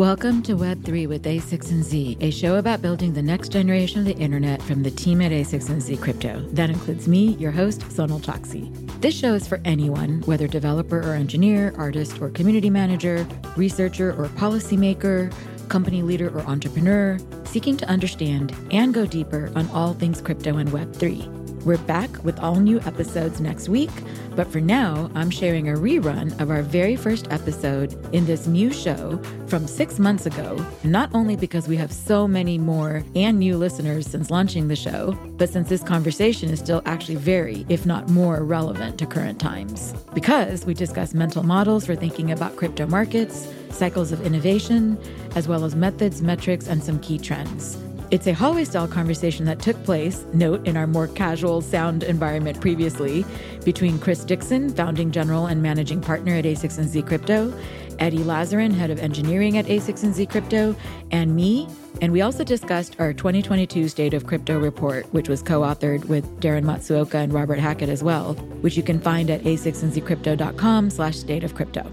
Welcome to Web3 with a16z, a show about building the next generation of the internet from the team at a16z Crypto. That includes me, your host, Sonal Chokshi. This show is for anyone, whether developer or engineer, artist or community manager, researcher or policymaker, company leader or entrepreneur, seeking to understand and go deeper on all things crypto and Web3. We're back with all new episodes next week, but for now, I'm sharing a rerun of our very first episode in this new show from six months ago, not only because we have so many more and new listeners since launching the show, but since this conversation is still actually very, if not more, relevant to current times. Because we discuss mental models for thinking about crypto markets, cycles of innovation, as well as methods, metrics, and some key trends. It's a hallway style conversation that took place, note, in our more casual sound environment previously, between Chris Dixon, founding general and managing partner at a16z Crypto, Eddy Lazzarin, head of engineering at a16z Crypto, and me. And we also discussed our 2022 State of Crypto report, which was co authored with Daren Matsuoka and Robert Hackett as well, which you can find at a16zcrypto.com slash state of crypto.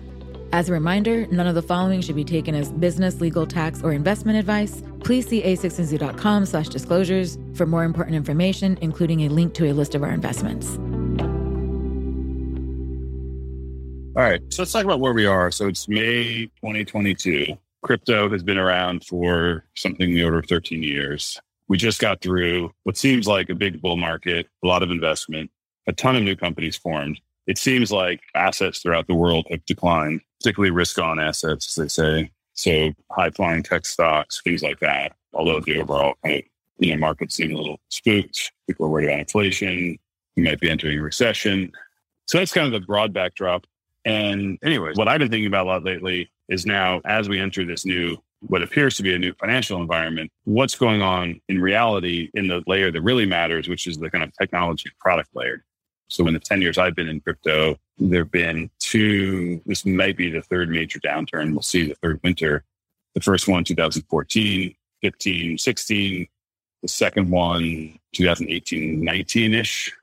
As a reminder, none of the following should be taken as business, legal, tax, or investment advice. Please see a16z.com slash disclosures for more important information, including a link to a list of our investments. All right, so let's talk about where we are. So it's May 2022. Crypto has been around for something in the order of 13 years. We just got through what seems like a big bull market, a lot of investment, a ton of new companies formed. It seems like assets throughout the world have declined, particularly risk on assets, as they say. So high flying tech stocks, things like that. Although the overall kind of, you know, market seem a little spooked. People are worried about inflation. We might be entering a recession. So that's kind of the broad backdrop. And anyway, what I've been thinking about a lot lately is now as we enter this new, what appears to be a new financial environment, what's going on in reality in the layer that really matters, which is the kind of technology product layer. So in the 10 years I've been in crypto, there have been two, this might be the third major downturn. We'll see the third winter. The first one, 2014, 15, 16. The second one, 2018, 19 ish.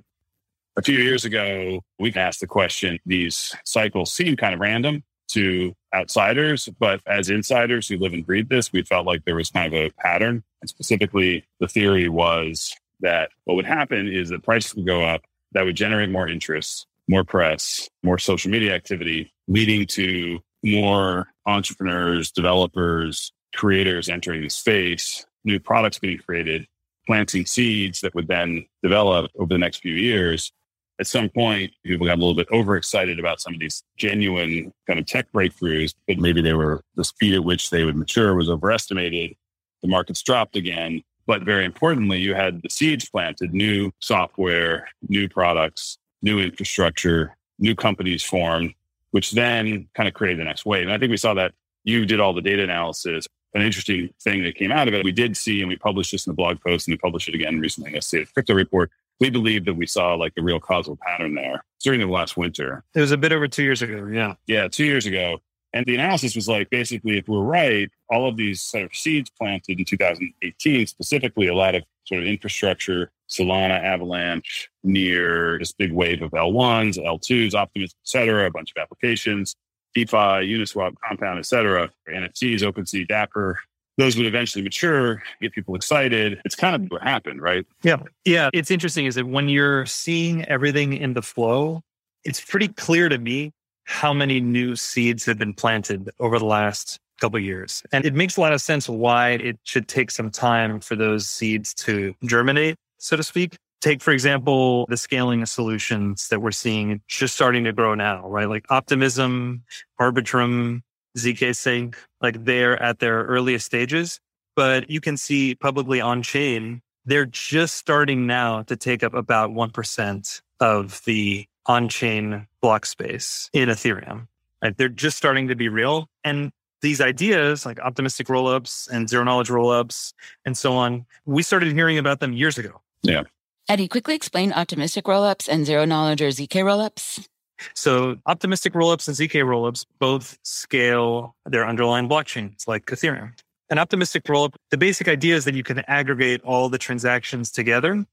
A few years ago, we asked the question, these cycles seem kind of random to outsiders, but as insiders who live and breathe this, we felt like there was kind of a pattern. And specifically, the theory was that what would happen is that prices would go up that would generate more interest, more press, more social media activity, leading to more entrepreneurs, developers, creators entering the space, new products being created, planting seeds that would then develop over the next few years. At some point, people got a little bit overexcited about some of these genuine kind of tech breakthroughs, but maybe they were the speed at which they would mature was overestimated. The markets dropped again. But very importantly, you had the seeds planted, new software, new products, new infrastructure, new companies formed, which then kind of created the next wave. And I think we saw that you did all the data analysis. An interesting thing that came out of it, we did see, and we published this in the blog post, and we published it again recently in a State of Crypto report. We believe that we saw like a real causal pattern there during the last winter. It was a bit over two years ago. Yeah. Yeah, two years ago. And the analysis was like basically, if we're right, all of these sort of seeds planted in 2018, specifically a lot of sort of infrastructure, Solana, Avalanche, NEAR this big wave of L1s, L2s, Optimism, et cetera, a bunch of applications, DeFi, Uniswap, Compound, et cetera, NFTs, OpenSea, Dapper. Those would eventually mature, get people excited. It's kind of what happened, right? Yeah. Yeah. It's interesting is that when you're seeing everything in the flow, it's pretty clear to me how many new seeds have been planted over the last couple years. And it makes a lot of sense why it should take some time for those seeds to germinate, so to speak. Take, for example, the scaling solutions that we're seeing just starting to grow now, right? Like Optimism, Arbitrum, zkSync, like they're at their earliest stages. But you can see publicly on chain, they're just starting now to take up about 1% of the on chain block space in Ethereum. Right? They're just starting to be real. And these ideas like optimistic rollups and zero knowledge rollups and so on, we started hearing about them years ago. Yeah. Eddy, quickly explain optimistic rollups and zero knowledge or ZK rollups. So optimistic rollups and ZK rollups both scale their underlying blockchains like Ethereum. An optimistic rollup, the basic idea is that you can aggregate all the transactions together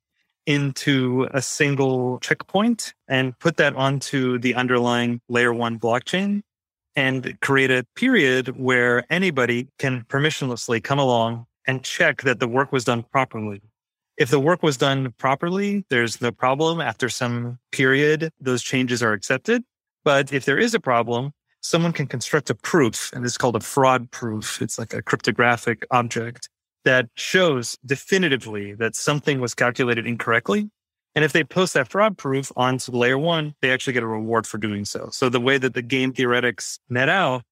into a single checkpoint and put that onto the underlying layer one blockchain and create a period where anybody can permissionlessly come along and check that the work was done properly. If the work was done properly, there's no problem. After some period, those changes are accepted. But if there is a problem, someone can construct a proof, and it's called a fraud proof. It's like a cryptographic object that shows definitively that something was calculated incorrectly. And if they post that fraud proof onto layer one, they actually get a reward for doing so. So the way that the game theoretics net out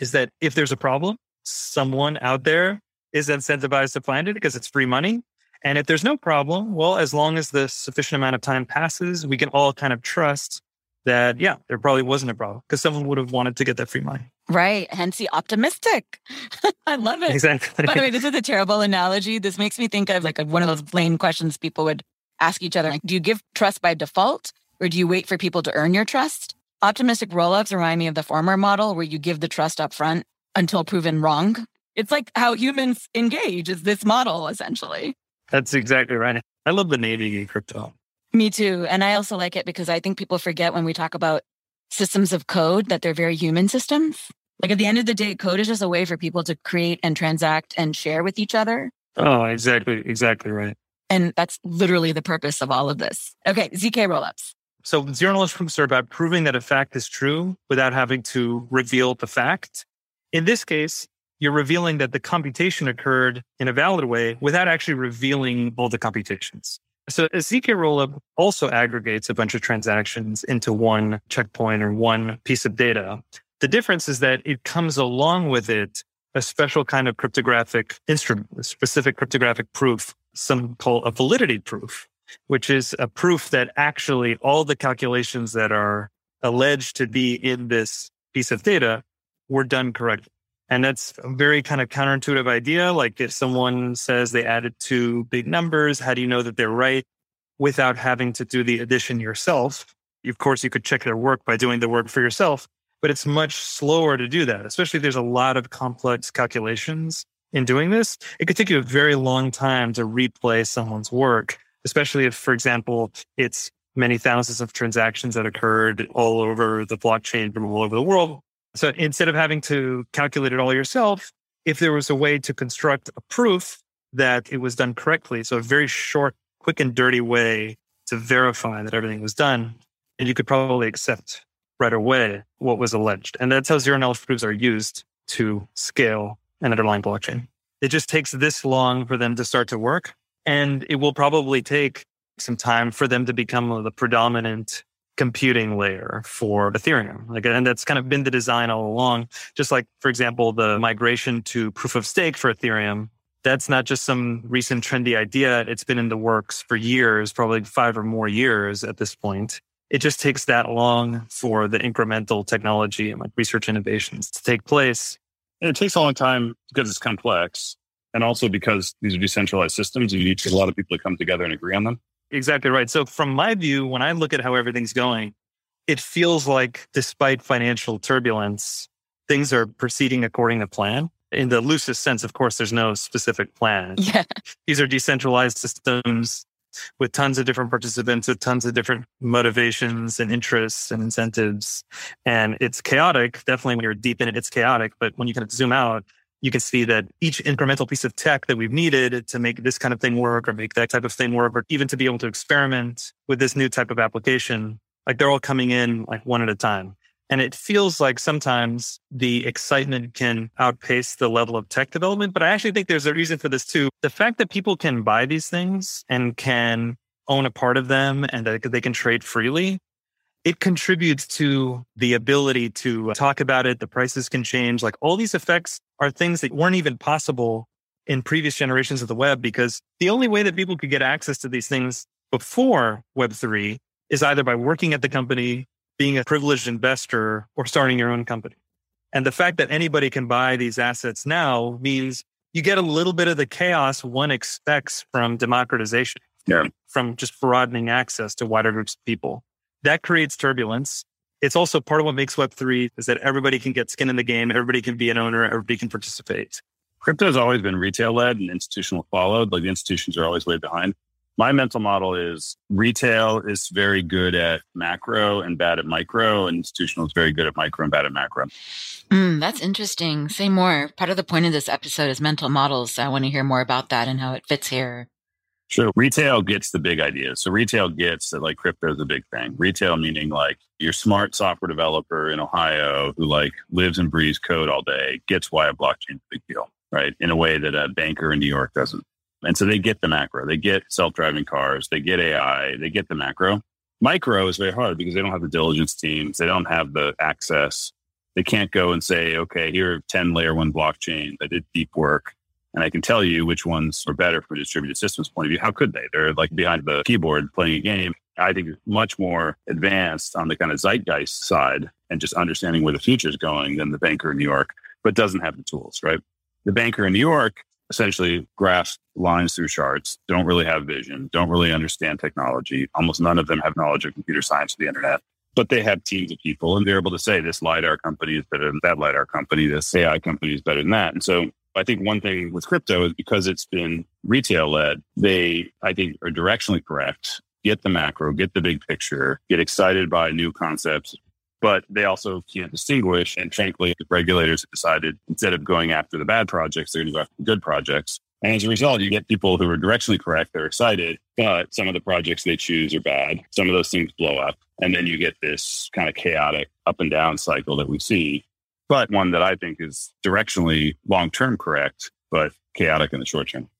is that if there's a problem, someone out there is incentivized to find it because it's free money. And if there's no problem, well, as long as the sufficient amount of time passes, we can all kind of trust that, yeah, there probably wasn't a problem because someone would have wanted to get that free money. Right. Hence the optimistic. I love it. Exactly. By the way, this is a terrible analogy. This makes me think of like one of those plain questions people would ask each other. Like, do you give trust by default or do you wait for people to earn your trust? Optimistic rollups remind me of the former model where you give the trust up front until proven wrong. It's like how humans engage is this model essentially. That's exactly right. I love the in crypto. Me too. And I also like it because I think people forget when we talk about systems of code that they're very human systems. Like at the end of the day, code is just a way for people to create and transact and share with each other. Oh, exactly. Exactly right. And that's literally the purpose of all of this. Okay, ZK rollups. So zero knowledge proofs are about proving that a fact is true without having to reveal the fact. In this case, you're revealing that the computation occurred in a valid way without actually revealing all the computations. So a ZK rollup also aggregates a bunch of transactions into one checkpoint or one piece of data. The difference is that it comes along with it a special kind of cryptographic instrument, a specific cryptographic proof, some call a validity proof, which is a proof that actually all the calculations that are alleged to be in this piece of data were done correctly. And that's a very kind of counterintuitive idea. Like if someone says they added two big numbers, how do you know that they're right without having to do the addition yourself? Of course, you could check their work by doing the work for yourself, but it's much slower to do that, especially if there's a lot of complex calculations in doing this. It could take you a very long time to replay someone's work, especially if, for example, it's many thousands of transactions that occurred all over the blockchain from all over the world. So instead of having to calculate it all yourself, if there was a way to construct a proof that it was done correctly, so a very short, quick, and dirty way to verify that everything was done, and you could probably accept right away what was alleged. And that's how zero knowledge proofs are used to scale an underlying blockchain. It just takes this long for them to start to work. And it will probably take some time for them to become the predominant computing layer for Ethereum. Like, and that's kind of been the design all along. Just like, for example, the migration to proof of stake for Ethereum. That's not just some recent trendy idea. It's been in the works for years, probably five or more years at this point. It just takes that long for the incremental technology and like research innovations to take place. And it takes a long time because it's complex. And also because these are decentralized systems, you need a lot of people to come together and agree on them. Exactly right. So, from my view, when I look at how everything's going, it feels like despite financial turbulence, things are proceeding according to plan. In the loosest sense, of course, there's no specific plan. Yeah. These are decentralized systems with tons of different participants with tons of different motivations and interests and incentives. And it's chaotic. Definitely when you're deep in it, it's chaotic. But when you kind of zoom out, you can see that each incremental piece of tech that we've needed to make this kind of thing work or make that type of thing work, or even to be able to experiment with this new type of application, like they're all coming in like one at a time. And it feels like sometimes the excitement can outpace the level of tech development. But I actually think there's a reason for this too. The fact that people can buy these things and can own a part of them and that they can trade freely it contributes to the ability to talk about it. The prices can change. Like all these effects are things that weren't even possible in previous generations of the web because the only way that people could get access to these things before Web3 is either by working at the company, being a privileged investor, or starting your own company. And the fact that anybody can buy these assets now means you get a little bit of the chaos one expects from democratization, yeah. from just broadening access to wider groups of people that creates turbulence. It's also part of what makes Web3 is that everybody can get skin in the game. Everybody can be an owner. Everybody can participate. Crypto has always been retail led and institutional followed. Like the institutions are always way behind. my mental model is retail is very good at macro and bad at micro, and institutional is very good at micro and bad at macro. Mm, that's interesting. Say more. Part of the point of this episode is mental models. So I want to hear more about that and how it fits here. Sure. Retail gets the big ideas. So retail gets that like crypto is a big thing. Retail meaning like your smart software developer in Ohio who like lives and breathes code all day gets why a blockchain is a big deal, right? In a way that a banker in New York doesn't. And so they get the macro, they get self driving cars, they get AI, they get the macro. Micro is very hard because they don't have the diligence teams, they don't have the access. They can't go and say, okay, here are 10 layer one blockchains. I did deep work and I can tell you which ones are better from a distributed systems point of view. How could they? They're like behind the keyboard playing a game. I think much more advanced on the kind of zeitgeist side and just understanding where the future is going than the banker in New York, but doesn't have the tools, right? The banker in New York essentially grasp lines through charts, don't really have vision, don't really understand technology. Almost none of them have knowledge of computer science or the internet, but they have teams of people and they're able to say this LiDAR company is better than that LiDAR company, this AI company is better than that. And so I think one thing with crypto is because it's been retail led, they, I think, are directionally correct. Get the macro, get the big picture, get excited by new concepts, but they also can't distinguish. And frankly, the regulators have decided instead of going after the bad projects, they're going to go after the good projects. And as a result, you get people who are directionally correct, they're excited, but some of the projects they choose are bad. Some of those things blow up. And then you get this kind of chaotic up and down cycle that we see, but one that I think is directionally long term correct, but chaotic in the short term.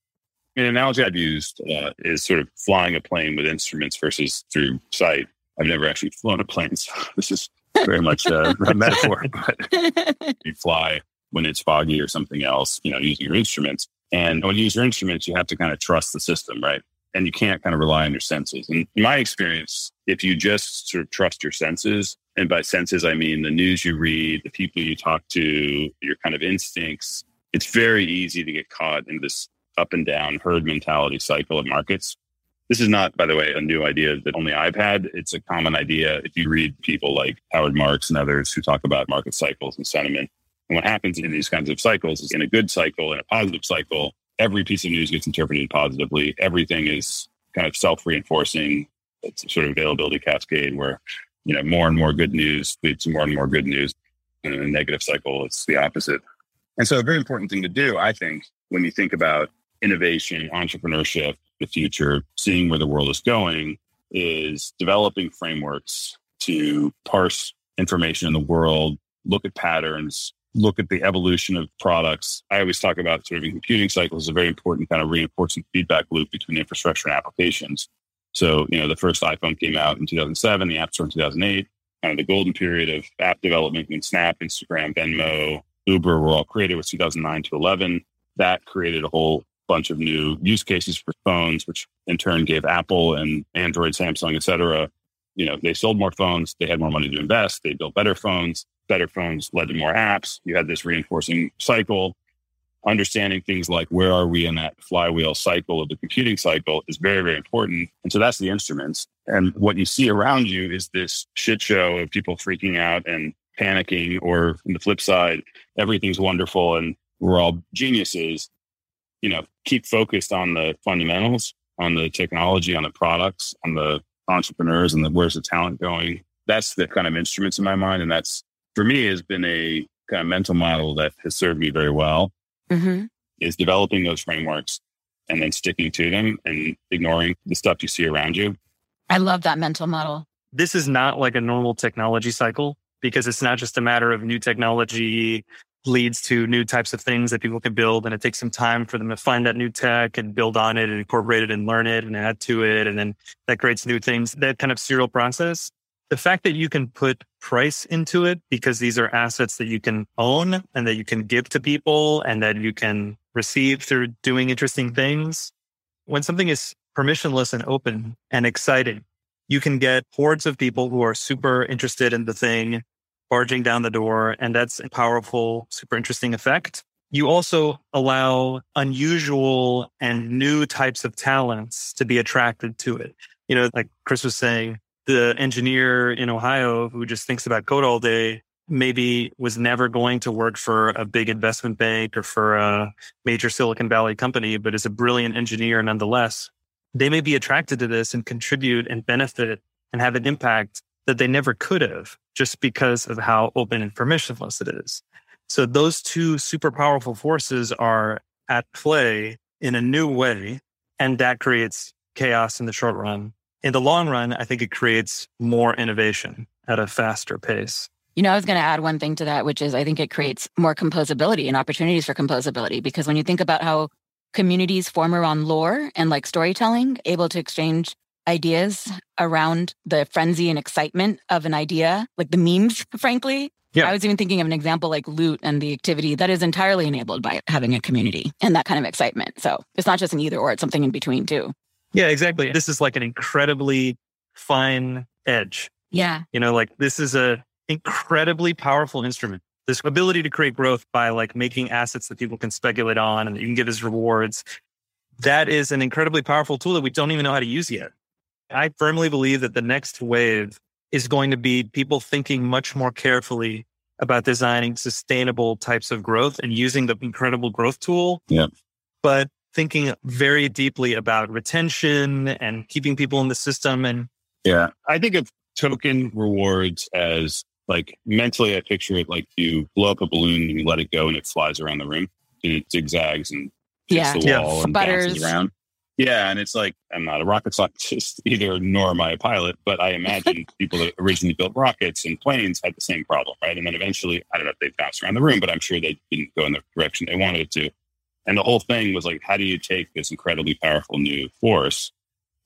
An analogy I've used uh, is sort of flying a plane with instruments versus through sight. I've never actually flown a plane, so this is very much a, a metaphor. But you fly when it's foggy or something else, you know, using your instruments. And when you use your instruments, you have to kind of trust the system, right? And you can't kind of rely on your senses. And in my experience, if you just sort of trust your senses, and by senses, I mean the news you read, the people you talk to, your kind of instincts, it's very easy to get caught in this up and down herd mentality cycle of markets this is not, by the way, a new idea that only I've had. It's a common idea if you read people like Howard Marks and others who talk about market cycles and sentiment. And what happens in these kinds of cycles is in a good cycle, in a positive cycle, every piece of news gets interpreted positively. Everything is kind of self reinforcing. It's a sort of availability cascade where, you know, more and more good news leads to more and more good news. And in a negative cycle, it's the opposite. And so a very important thing to do, I think, when you think about innovation, entrepreneurship, the future, seeing where the world is going, is developing frameworks to parse information in the world, look at patterns, look at the evolution of products. I always talk about sort of in computing cycles, a very important kind of reinforcing feedback loop between infrastructure and applications. So, you know, the first iPhone came out in 2007, the App Store in 2008, kind of the golden period of app development when Snap, Instagram, Venmo, Uber were all created was 2009 to 11. That created a whole bunch of new use cases for phones, which in turn gave Apple and Android, Samsung, et cetera, you know, they sold more phones, they had more money to invest, they built better phones, better phones led to more apps. You had this reinforcing cycle. Understanding things like where are we in that flywheel cycle of the computing cycle is very, very important. And so that's the instruments. And what you see around you is this shit show of people freaking out and panicking, or on the flip side, everything's wonderful and we're all geniuses you know, keep focused on the fundamentals, on the technology, on the products, on the entrepreneurs and the where's the talent going. That's the kind of instruments in my mind. And that's for me has been a kind of mental model that has served me very well mm-hmm. is developing those frameworks and then sticking to them and ignoring the stuff you see around you. I love that mental model. This is not like a normal technology cycle because it's not just a matter of new technology leads to new types of things that people can build. And it takes some time for them to find that new tech and build on it and incorporate it and learn it and add to it. And then that creates new things, that kind of serial process. The fact that you can put price into it because these are assets that you can own and that you can give to people and that you can receive through doing interesting things. When something is permissionless and open and exciting, you can get hordes of people who are super interested in the thing barging down the door. And that's a powerful, super interesting effect. You also allow unusual and new types of talents to be attracted to it. You know, like Chris was saying, the engineer in Ohio who just thinks about code all day maybe was never going to work for a big investment bank or for a major Silicon Valley company, but is a brilliant engineer nonetheless. they may be attracted to this and contribute and benefit and have an impact that they never could have just because of how open and permissionless it is. So those two super powerful forces are at play in a new way. And that creates chaos in the short run. In the long run, I think it creates more innovation at a faster pace. You know, I was going to add one thing to that, which is I think it creates more composability and opportunities for composability. Because when you think about how communities form around lore and like storytelling, able to exchange ideas around the frenzy and excitement of an idea, like the memes, frankly. Yeah. I was even thinking of an example like loot and the activity that is entirely enabled by having a community and that kind of excitement. So it's not just an either or, it's something in between too. Yeah, exactly. This is like an incredibly fine edge. Yeah. You know, like this is a incredibly powerful instrument. This ability to create growth by like making assets that people can speculate on and that you can give as rewards. That is an incredibly powerful tool that we don't even know how to use yet. I firmly believe that the next wave is going to be people thinking much more carefully about designing sustainable types of growth and using the incredible growth tool. Yeah. But thinking very deeply about retention and keeping people in the system and yeah i think of token rewards as like mentally, I picture it like you blow up a balloon and you let it go and it flies around the room and it zigzags and hits yeah. the wall yeah. and Butters. bounces around. Yeah, and it's like I'm not a rocket scientist either, nor am I a pilot, but I imagine people that originally built rockets and planes had the same problem, right? And then eventually, I don't know if they bounced around the room, but I'm sure they didn't go in the direction they wanted it to. And the whole thing was like, how do you take this incredibly powerful new force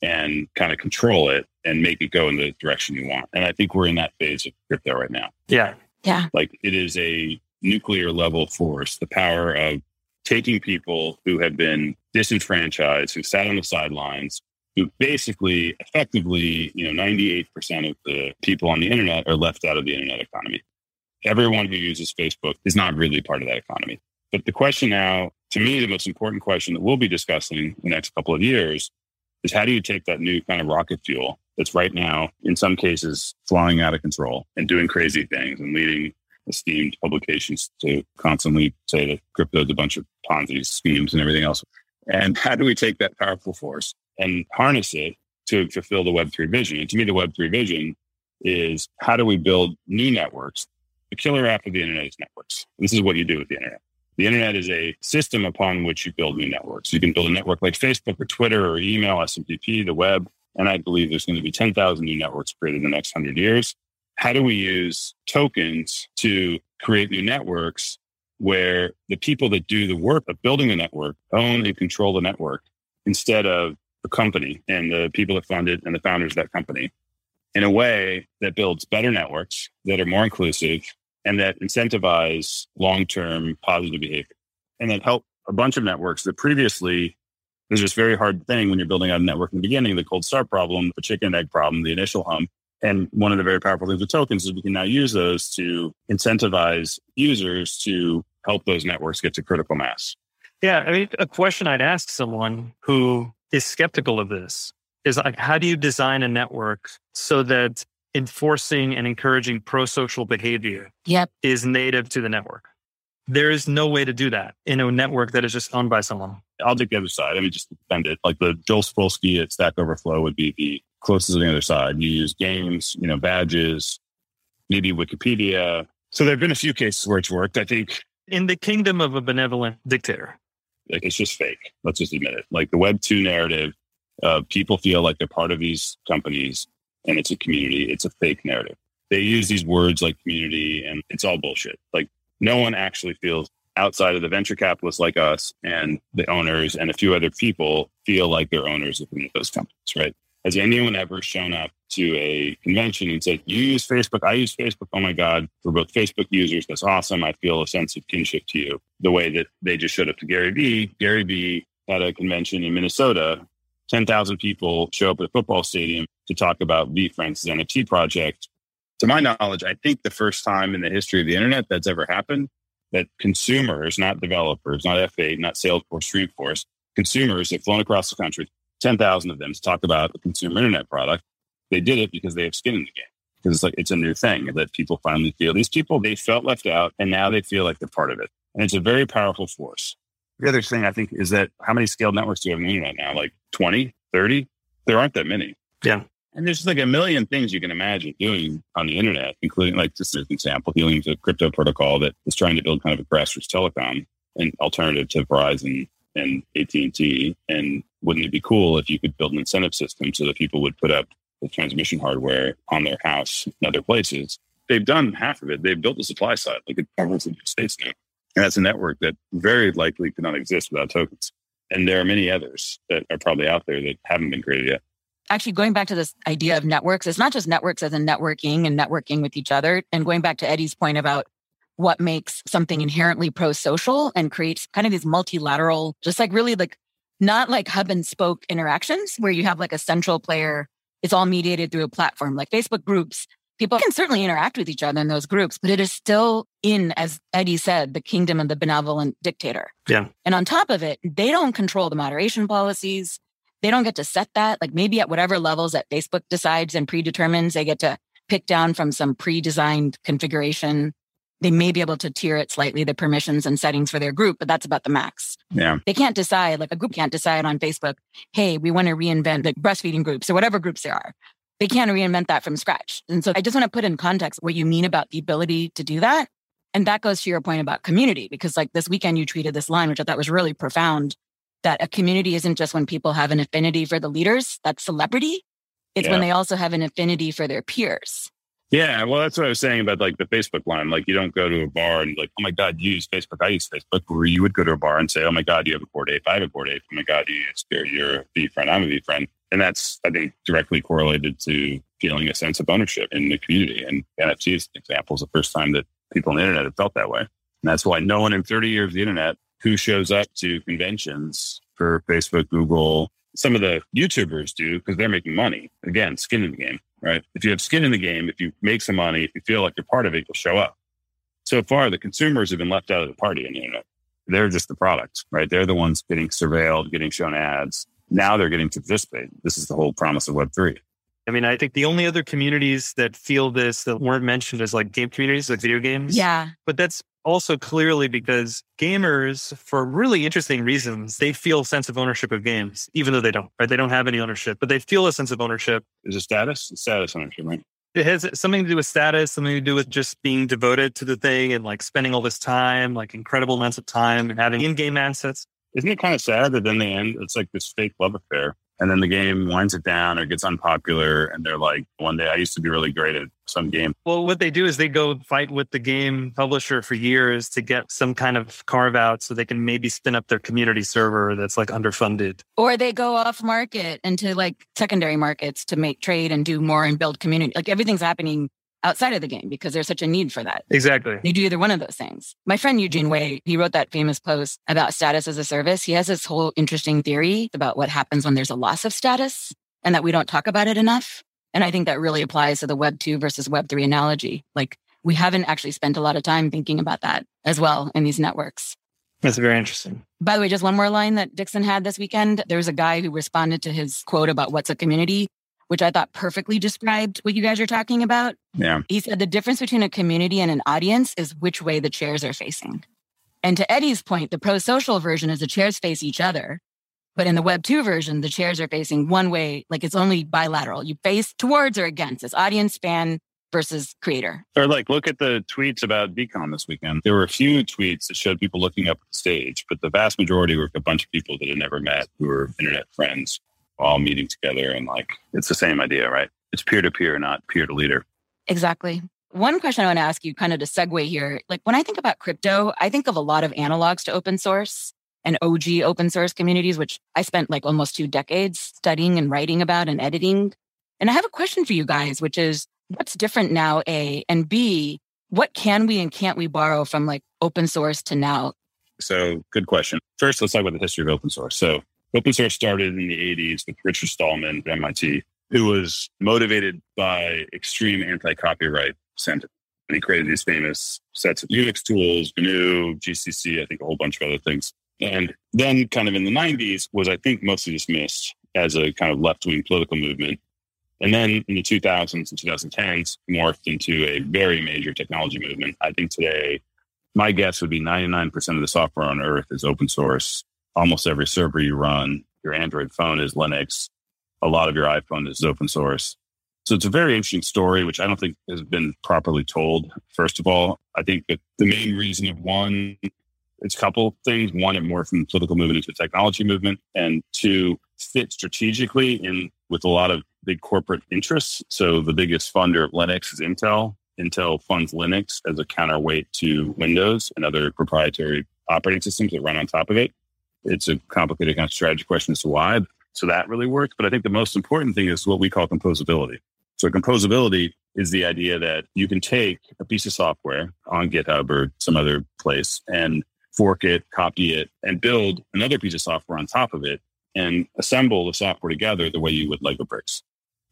and kind of control it and make it go in the direction you want. And I think we're in that phase of crypto right now. Yeah. Yeah. Like it is a nuclear level force, the power of taking people who have been disenfranchised, who sat on the sidelines, who basically effectively, you know, 98% of the people on the internet are left out of the internet economy. Everyone who uses Facebook is not really part of that economy. But the question now, to me, the most important question that we'll be discussing in the next couple of years is how do you take that new kind of rocket fuel that's right now, in some cases, flying out of control and doing crazy things and leading esteemed publications to constantly say that crypto is a bunch of Ponzi schemes and everything else. And how do we take that powerful force and harness it to fulfill the Web3 vision? And to me, the Web3 vision is how do we build new networks? The killer app of the internet is networks. This is what you do with the internet. The internet is a system upon which you build new networks. You can build a network like Facebook or Twitter or email, SMTP, the web. And I believe there's going to be 10,000 new networks created in the next 100 years. How do we use tokens to create new networks where the people that do the work of building the network own and control the network instead of the company and the people that fund it and the founders of that company in a way that builds better networks that are more inclusive and that incentivize long-term positive behavior and that help a bunch of networks that previously there's this very hard thing when you're building out a network in the beginning, the cold start problem, the chicken egg problem, the initial hump. And one of the very powerful things with tokens is we can now use those to incentivize users to help those networks get to critical mass. Yeah. I mean, a question I'd ask someone who is skeptical of this is like, how do you design a network so that enforcing and encouraging pro-social behavior yep. is native to the network. There is no way to do that in a network that is just owned by someone. I'll take the other side. I mean, just defend it. Like the Joel Spolsky at Stack Overflow would be the closest on the other side. You use games, you know, badges, maybe Wikipedia. So there have been a few cases where it's worked. I think in the kingdom of a benevolent dictator. Like it's just fake. Let's just admit it. Like the Web two narrative, uh, people feel like they're part of these companies and it's a community. It's a fake narrative. They use these words like community and it's all bullshit. Like no one actually feels outside of the venture capitalists like us and the owners and a few other people feel like they're owners of those companies, right? Has anyone ever shown up to a convention and said, You use Facebook, I use Facebook. Oh my God, we're both Facebook users. That's awesome. I feel a sense of kinship to you. The way that they just showed up to Gary Vee. Gary Vee had a convention in Minnesota 10,000 people show up at a football stadium to talk about VeeFriends' NFT project. To my knowledge, I think the first time in the history of the internet that's ever happened that consumers, not developers, not F8, not Salesforce, Dreamforce, consumers have flown across the country, 10,000 of them to talk about a consumer internet product. They did it because they have skin in the game. Because it's like, it's a new thing that people finally feel. These people, they felt left out and now they feel like they're part of it. And it's a very powerful force. The other thing I think is that how many scaled networks do we have on the internet now? Like 20, 30, there aren't that many. Yeah. And there's like a million things you can imagine doing on the internet, including like just as an example, with a crypto protocol that is trying to build kind of a grassroots telecom, an alternative to Verizon and AT&T. And wouldn't it be cool if you could build an incentive system so that people would put up the transmission hardware on their house and other places? They've done half of it. They've built the supply side, like it covers the States now. And that's a network that very likely could not exist without tokens. And there are many others that are probably out there that haven't been created yet actually going back to this idea of networks, it's not just networks as in networking and networking with each other. And going back to Eddy's point about what makes something inherently pro social and creates kind of these multilateral, just like really like not like hub and spoke interactions where you have like a central player. It's all mediated through a platform like Facebook groups. People can certainly interact with each other in those groups, but it is still in, as Eddy said, the kingdom of the benevolent dictator. Yeah. And on top of it, they don't control the moderation policies. They don't get to set that. Like maybe at whatever levels that Facebook decides and predetermines, they get to pick down from some pre-designed configuration. They may be able to tier it slightly, the permissions and settings for their group, but that's about the max. Yeah. They can't decide, like a group can't decide on Facebook, hey, we want to reinvent the breastfeeding groups or whatever groups there are. They can't reinvent that from scratch. And so I just want to put in context what you mean about the ability to do that. And that goes to your point about community, because like this weekend you tweeted this line, which I thought was really profound that a community isn't just when people have an affinity for the leaders, that celebrity. It's yeah. when they also have an affinity for their peers. Yeah, well, that's what I was saying about like the Facebook line. Like, you don't go to a bar and like, oh my God, you use Facebook. I use Facebook. Where you would go to a bar and say, oh my God, you have a Bored Ape. I have a Bored Ape. Oh my God, you you're, you're a VeeFriend. I'm a VeeFriend. And that's, I think, directly correlated to feeling a sense of ownership in the community. And NFT is an example is the first time that people on the internet have felt that way. And that's why no one in 30 years of the internet who shows up to conventions for Facebook, Google. Some of the YouTubers do because they're making money. Again, skin in the game, right? If you have skin in the game, if you make some money, if you feel like you're part of it, you'll show up. So far, the consumers have been left out of the party on the internet. They're just the product, right? They're the ones getting surveilled, getting shown ads. Now they're getting to participate. This is the whole promise of Web3. I mean, I think the only other communities that feel this that weren't mentioned is like game communities, like video games. Yeah. But that's also clearly because gamers, for really interesting reasons, they feel a sense of ownership of games, even though they don't, right? They don't have any ownership, but they feel a sense of ownership. Is it status? status ownership, right? It has something to do with status, something to do with just being devoted to the thing and like spending all this time, like incredible amounts of time and having in-game assets. Isn't it kind of sad that in the end, it's like this fake love affair? And then the game winds it down or gets unpopular and they're like one day i used to be really great at some game. Well what they do is they go fight with the game publisher for years to get some kind of carve out so they can maybe spin up their community server that's like underfunded. Or they go off market into like secondary markets to make trade and do more and build community like everything's happening outside of the game because there's such a need for that. Exactly. You do either one of those things. My friend Eugene Wei, he wrote that famous post about status as a service. He has this whole interesting theory about what happens when there's a loss of status and that we don't talk about it enough. And I think that really applies to the Web 2 versus Web 3 analogy. Like we haven't actually spent a lot of time thinking about that as well in these networks. That's very interesting. By the way, just one more line that Dixon had this weekend. There was a guy who responded to his quote about what's a community which I thought perfectly described what you guys are talking about. Yeah. He said the difference between a community and an audience is which way the chairs are facing. And to Eddy's point, the pro social version is the chairs face each other. But in the Web 2 version, the chairs are facing one way, like it's only bilateral. You face towards or against. It's audience, fan versus creator. Or like look at the tweets about VeeCon this weekend. There were a few tweets that showed people looking up at the stage, but the vast majority were a bunch of people that had never met who were internet friends all meeting together and like it's the same idea, right? It's peer to peer, not peer to leader. Exactly. One question I want to ask you, kind of to segue here, like when I think about crypto, I think of a lot of analogs to open source and OG open source communities, which I spent like almost two decades studying and writing about and editing. And I have a question for you guys, which is what's different now, A, and B, what can we and can't we borrow from like open source to now? So, good question. First, let's talk about the history of open source. So, Open source started in the 80s with Richard Stallman at MIT, who was motivated by extreme anti copyright sentiment. And he created these famous sets of Unix tools, GNU, GCC, I think a whole bunch of other things. And then, kind of in the 90s, was I think mostly dismissed as a kind of left wing political movement. And then in the 2000s and 2010s, morphed into a very major technology movement. I think today, my guess would be 99% of the software on earth is open source almost every server you run, your Android phone is Linux. a lot of your iPhone is open source. So it's a very interesting story, which I don't think has been properly told. First of all, I think that the main reason of one, it's a couple things. One, it more from the political movement into the technology movement, and two, fit strategically in with a lot of big corporate interests. So the biggest funder of Linux is Intel. Intel funds Linux as a counterweight to Windows and other proprietary operating systems that run on top of it. It's a complicated kind of strategy question as to why. So that really works. But I think the most important thing is what we call composability. So composability is the idea that you can take a piece of software on GitHub or some other place and fork it, copy it, and build another piece of software on top of it and assemble the software together the way you would Lego bricks.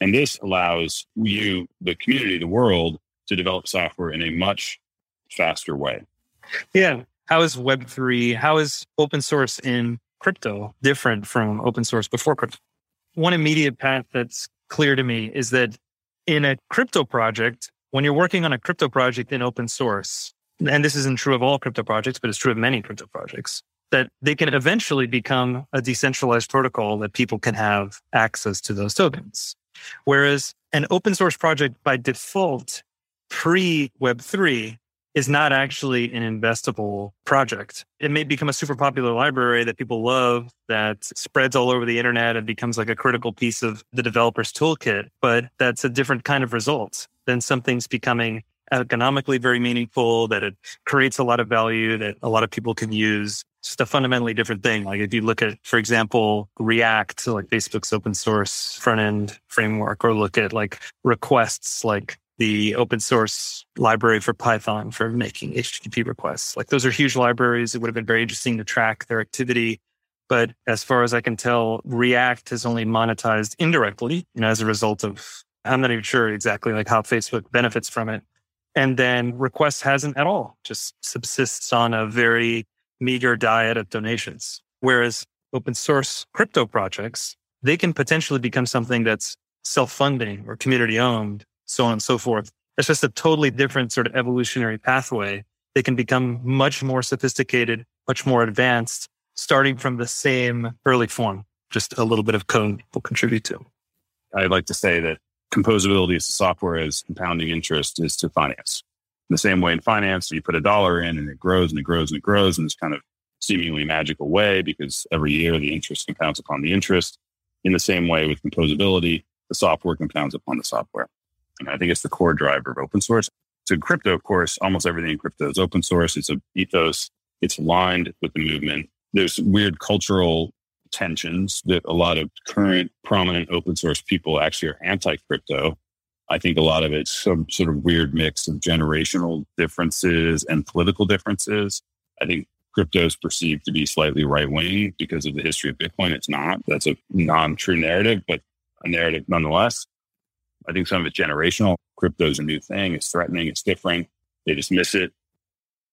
And this allows you, the community, the world, to develop software in a much faster way. Yeah. How is Web3, how is open source in crypto different from open source before crypto? One immediate path that's clear to me is that in a crypto project, when you're working on a crypto project in open source, and this isn't true of all crypto projects, but it's true of many crypto projects, that they can eventually become a decentralized protocol that people can have access to those tokens. Whereas an open source project by default, pre Web3, is not actually an investable project. It may become a super popular library that people love that spreads all over the internet and becomes like a critical piece of the developer's toolkit, but that's a different kind of result than something's becoming economically very meaningful, that it creates a lot of value that a lot of people can use. Just a fundamentally different thing. Like if you look at, for example, React, like Facebook's open source front end framework, or look at like requests like the open source library for Python for making HTTP requests. Like those are huge libraries. It would have been very interesting to track their activity. But as far as I can tell, React has only monetized indirectly, you know, as a result of, I'm not even sure exactly like how Facebook benefits from it. And then Request hasn't at all, just subsists on a very meager diet of donations. Whereas open source crypto projects, they can potentially become something that's self funding or community owned so on and so forth. It's just a totally different sort of evolutionary pathway. They can become much more sophisticated, much more advanced, starting from the same early form. Just a little bit of code will contribute to. I'd like to say that composability as software as compounding interest is to finance. In the same way in finance, you put a dollar in and it grows and it grows and it grows in this kind of seemingly magical way because every year the interest compounds upon the interest. In the same way with composability, the software compounds upon the software. And I think it's the core driver of open source. So crypto, of course, almost everything in crypto is open source. It's a ethos. It's aligned with the movement. There's weird cultural tensions that a lot of current prominent open source people actually are anti-crypto. I think a lot of it's some sort of weird mix of generational differences and political differences. I think crypto is perceived to be slightly right wing because of the history of Bitcoin. It's not. That's a non true narrative, but a narrative nonetheless. I think some of it's generational. Crypto is a new thing. It's threatening. It's different. They dismiss it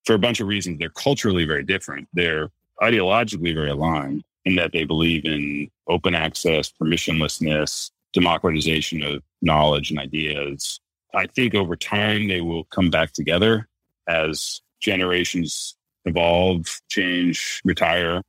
for a bunch of reasons. They're culturally very different. They're ideologically very aligned in that they believe in open access, permissionlessness, democratization of knowledge and ideas. I think over time they will come back together as generations evolve, change, retire,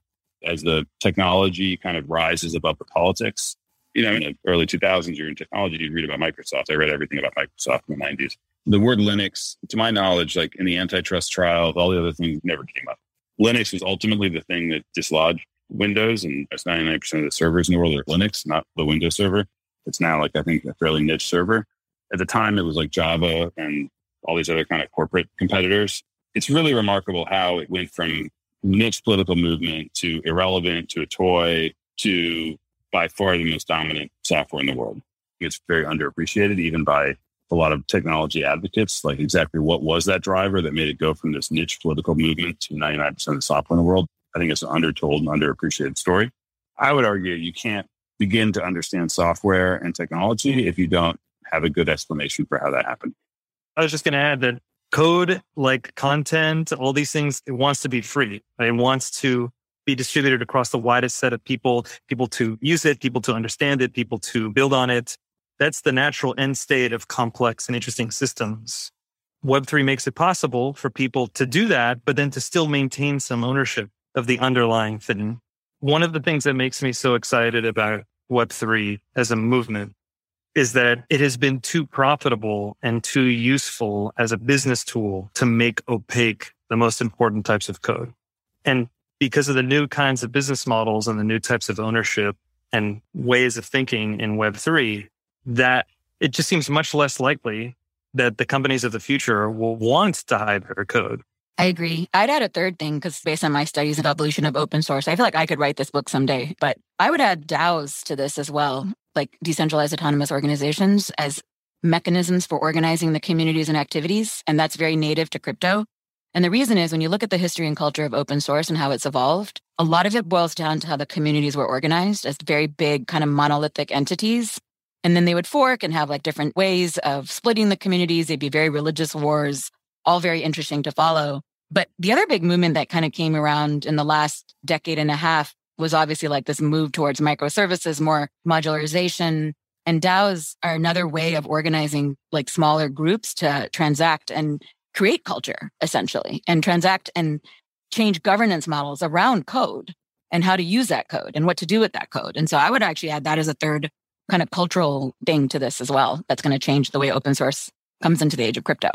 as the technology kind of rises above the politics you know, in the early 2000s, you're in technology, you'd read about Microsoft. I read everything about Microsoft in the 90s. The word Linux, to my knowledge, like in the antitrust trial, all the other things never came up. Linux was ultimately the thing that dislodged Windows, and 99% of the servers in the world are Linux, not the Windows server. It's now like, I think, a fairly niche server. At the time, it was like Java and all these other kind of corporate competitors. It's really remarkable how it went from niche political movement to irrelevant to a toy to by far the most dominant software in the world. It's very underappreciated, even by a lot of technology advocates. Like, exactly what was that driver that made it go from this niche political movement to 99% of the software in the world? I think it's an undertold and underappreciated story. I would argue you can't begin to understand software and technology if you don't have a good explanation for how that happened. I was just going to add that code, like content, all these things, it wants to be free. It wants to be distributed across the widest set of people, people to use it, people to understand it, people to build on it. That's the natural end state of complex and interesting systems. Web3 makes it possible for people to do that, but then to still maintain some ownership of the underlying thing. One of the things that makes me so excited about Web3 as a movement is that it has been too profitable and too useful as a business tool to make opaque the most important types of code. And because of the new kinds of business models and the new types of ownership and ways of thinking in Web3, that it just seems much less likely that the companies of the future will want to hide their code. I agree. I'd add a third thing because based on my studies of evolution of open source, I feel like I could write this book someday, but I would add DAOs to this as well, like decentralized autonomous organizations as mechanisms for organizing the communities and activities. And that's very native to crypto. And the reason is when you look at the history and culture of open source and how it's evolved, a lot of it boils down to how the communities were organized as very big, kind of monolithic entities. And then they would fork and have like different ways of splitting the communities. They'd be very religious wars, all very interesting to follow. But the other big movement that kind of came around in the last decade and a half was obviously like this move towards microservices, more modularization. And DAOs are another way of organizing like smaller groups to transact and create culture essentially and transact and change governance models around code and how to use that code and what to do with that code. And so I would actually add that as a third kind of cultural thing to this as well. That's going to change the way open source comes into the age of crypto.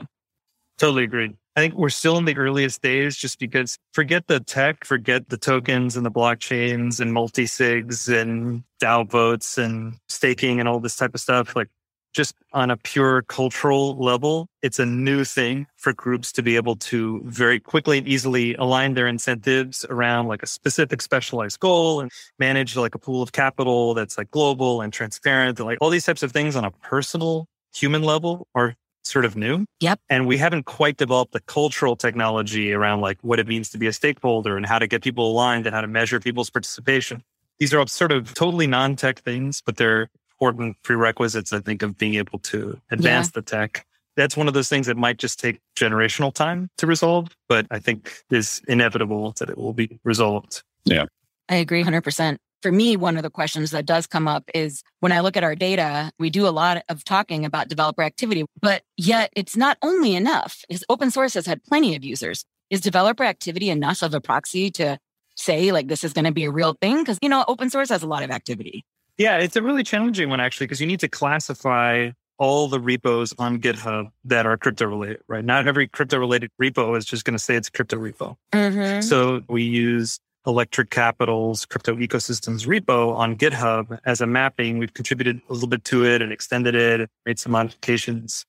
Totally agreed. I think we're still in the earliest days just because forget the tech, forget the tokens and the blockchains and multi sigs and DAO votes and staking and all this type of stuff. Like just on a pure cultural level, it's a new thing for groups to be able to very quickly and easily align their incentives around like a specific specialized goal and manage like a pool of capital that's like global and transparent. And like all these types of things on a personal human level are sort of new. Yep. And we haven't quite developed the cultural technology around like what it means to be a stakeholder and how to get people aligned and how to measure people's participation. These are all sort of totally non-tech things, but they're important prerequisites, I think, of being able to advance yeah. the tech. That's one of those things that might just take generational time to resolve, but I think is inevitable that it will be resolved. Yeah. I agree 100% for me, one of the questions that does come up is when I look at our data, we do a lot of talking about developer activity, but yet it's not only enough. Is open source has had plenty of users. Is developer activity enough of a proxy to say like this is going to be a real thing? Because you know, open source has a lot of activity. Yeah, it's a really challenging one actually, because you need to classify all the repos on GitHub that are crypto related, right? Not every crypto related repo is just going to say it's a crypto repo. Mm-hmm. So we use Electric Capital's crypto ecosystems repo on GitHub as a mapping. We've contributed a little bit to it and extended it, made some modifications,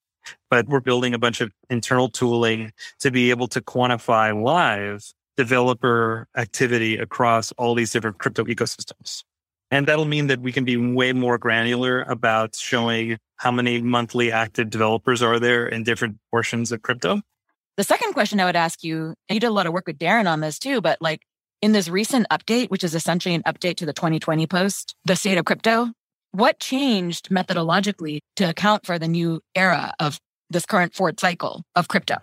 but we're building a bunch of internal tooling to be able to quantify live developer activity across all these different crypto ecosystems. And that'll mean that we can be way more granular about showing how many monthly active developers are there in different portions of crypto. The second question I would ask you, and you did a lot of work with Daren on this too, but like in this recent update, which is essentially an update to the 2020 post, the state of crypto, what changed methodologically to account for the new era of this current forward cycle of crypto?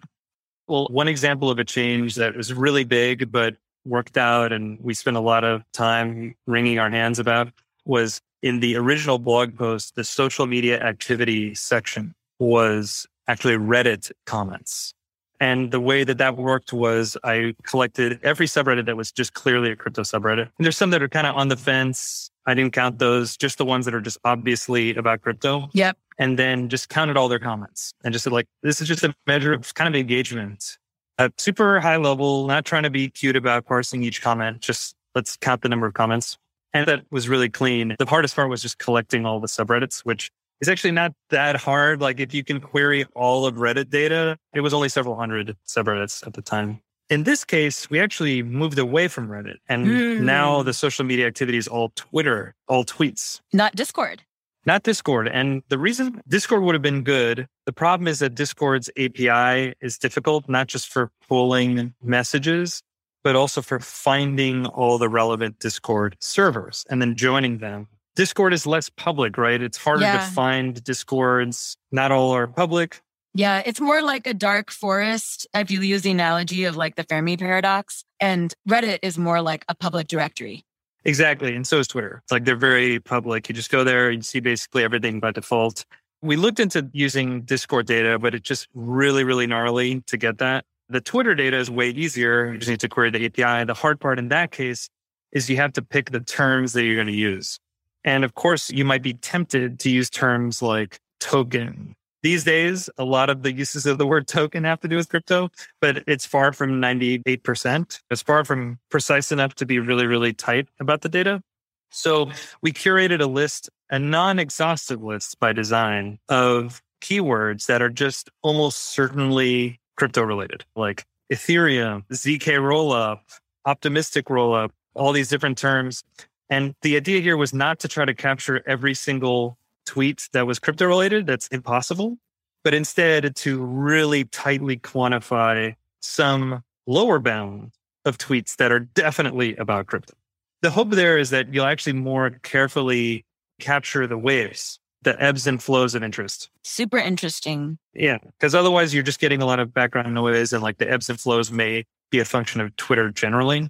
Well, one example of a change that was really big, but worked out and we spent a lot of time wringing our hands about was in the original blog post, the social media activity section was actually Reddit comments. And the way that that worked was I collected every subreddit that was just clearly a crypto subreddit. And there's some that are kind of on the fence. I didn't count those, just the ones that are just obviously about crypto. Yep. And then just counted all their comments and just said, like, this is just a measure of kind of engagement at super high level, not trying to be cute about parsing each comment. Just let's count the number of comments. And that was really clean. The hardest part was just collecting all the subreddits, which is actually not that hard. Like if you can query all of Reddit data, it was only several hundred subreddits at the time. In this case, we actually moved away from Reddit and mm. now the social media activity is all Twitter, all tweets. Not Discord. Not Discord. And the reason Discord would have been good, the problem is that Discord's API is difficult, not just for pulling messages, but also for finding all the relevant Discord servers and then joining them Discord is less public, right? It's harder yeah. to find Discords. Not all are public. Yeah, it's more like a dark forest. If you use the analogy of like the Fermi paradox, and Reddit is more like a public directory. Exactly. And so is Twitter. It's like they're very public. You just go there, and see basically everything by default. We looked into using Discord data, but it's just really, really gnarly to get that. The Twitter data is way easier. You just need to query the API. The hard part in that case is you have to pick the terms that you're going to use. And of course, you might be tempted to use terms like token. These days, a lot of the uses of the word token have to do with crypto, but it's far from 98%. It's far from precise enough to be really, really tight about the data. So we curated a list, a non exhaustive list by design of keywords that are just almost certainly crypto related, like Ethereum, ZK rollup, optimistic rollup, all these different terms. And the idea here was not to try to capture every single tweet that was crypto related. That's impossible. But instead to really tightly quantify some lower bound of tweets that are definitely about crypto. The hope there is that you'll actually more carefully capture the waves, the ebbs and flows of interest. Super interesting. Yeah. Because otherwise you're just getting a lot of background noise and like the ebbs and flows may be a function of Twitter generally.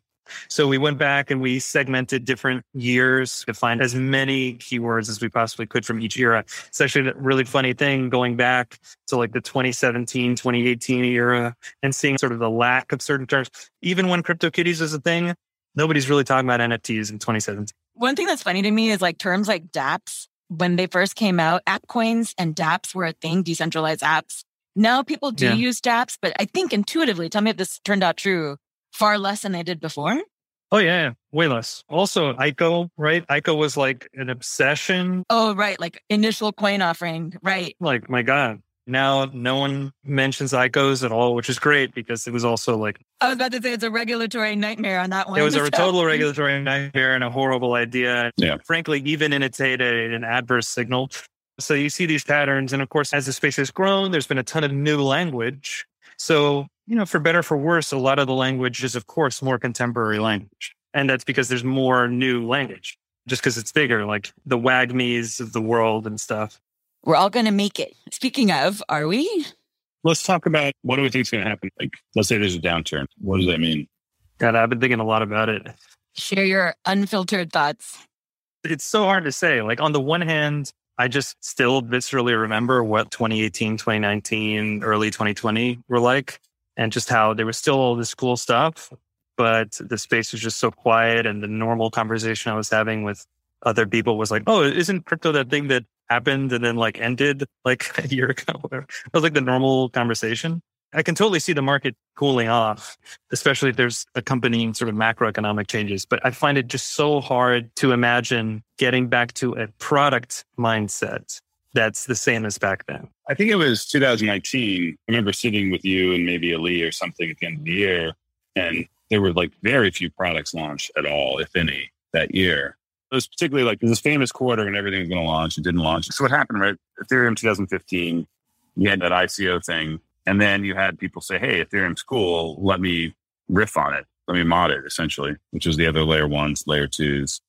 So we went back and we segmented different years to find as many keywords as we possibly could from each era. It's actually a really funny thing going back to like the 2017, 2018 era and seeing sort of the lack of certain terms. Even when CryptoKitties was a thing, nobody's really talking about NFTs in 2017. One thing that's funny to me is like terms like dApps. When they first came out, app coins and dApps were a thing, decentralized apps. Now people do yeah. use dApps, but I think intuitively, tell me if this turned out true far less than they did before? Oh yeah, way less. Also, ICO, right? ICO was like an obsession. Oh right, like initial coin offering, right? Like my god, now no one mentions ICOs at all, which is great because it was also like I was about to say it's a regulatory nightmare on that one. It was a total regulatory nightmare and a horrible idea. Yeah. Frankly, even in its heyday, an adverse signal. So you see these patterns, and of course, as the space has grown, there's been a ton of new language. So you know, for better for worse, a lot of the language is, of course, more contemporary language. And that's because there's more new language, just because it's bigger, like the WAGMIs of the world and stuff. We're all going to make it. Speaking of, are we? Let's talk about what do we think is going to happen? Like, let's say there's a downturn. What does that mean? God, I've been thinking a lot about it. Share your unfiltered thoughts. It's so hard to say. Like, on the one hand, I just still viscerally remember what 2018, 2019, early 2020 were like and just how there was still all this cool stuff, but the space was just so quiet. And the normal conversation I was having with other people was like, oh, isn't crypto that thing that happened and then like ended like a year ago? It was like the normal conversation. I can totally see the market cooling off, especially if there's accompanying sort of macroeconomic changes. But I find it just so hard to imagine getting back to a product mindset that's the same as back then? I think it was 2019. I remember sitting with you and maybe Ali or something at the end of the year, and there were like very few products launched at all, if any, that year. It was particularly like this famous quarter and everything was going to launch. It didn't launch. So what happened, right? Ethereum 2015, you had that ICO thing, and then you had people say, "Hey, Ethereum's cool. Let me riff on it. Let me mod it." Essentially, which was the other layer ones, layer twos.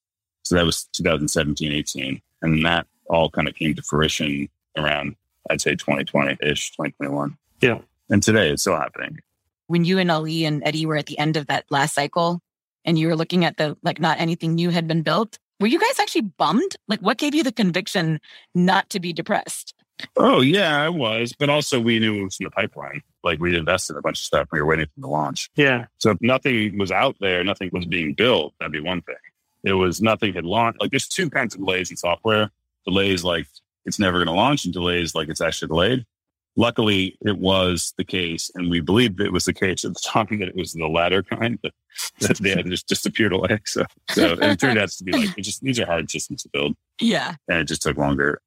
So that was 2017, 18, and that all kind of came to fruition around, I'd say 2020 ish, 2021. Yeah. And today it's still happening. When you and Ali and Eddy were at the end of that last cycle and you were looking at the, like, not anything new had been built, were you guys actually bummed? Like, what gave you the conviction not to be depressed? Oh, yeah, I was. But also, we knew it was in the pipeline. Like, we'd invested a bunch of stuff. We were waiting for the launch. Yeah. So if nothing was out there, nothing was being built, that'd be one thing. It was nothing had launched. Like, there's two kinds of delays in software delays like it's never going to launch and delays like it's actually delayed. Luckily, it was the case, and we believed it was the case at the time that it was the latter kind that, that they had just disappeared away. So, so it turned out to be like it just these are hard systems to build. Yeah, and it just took longer.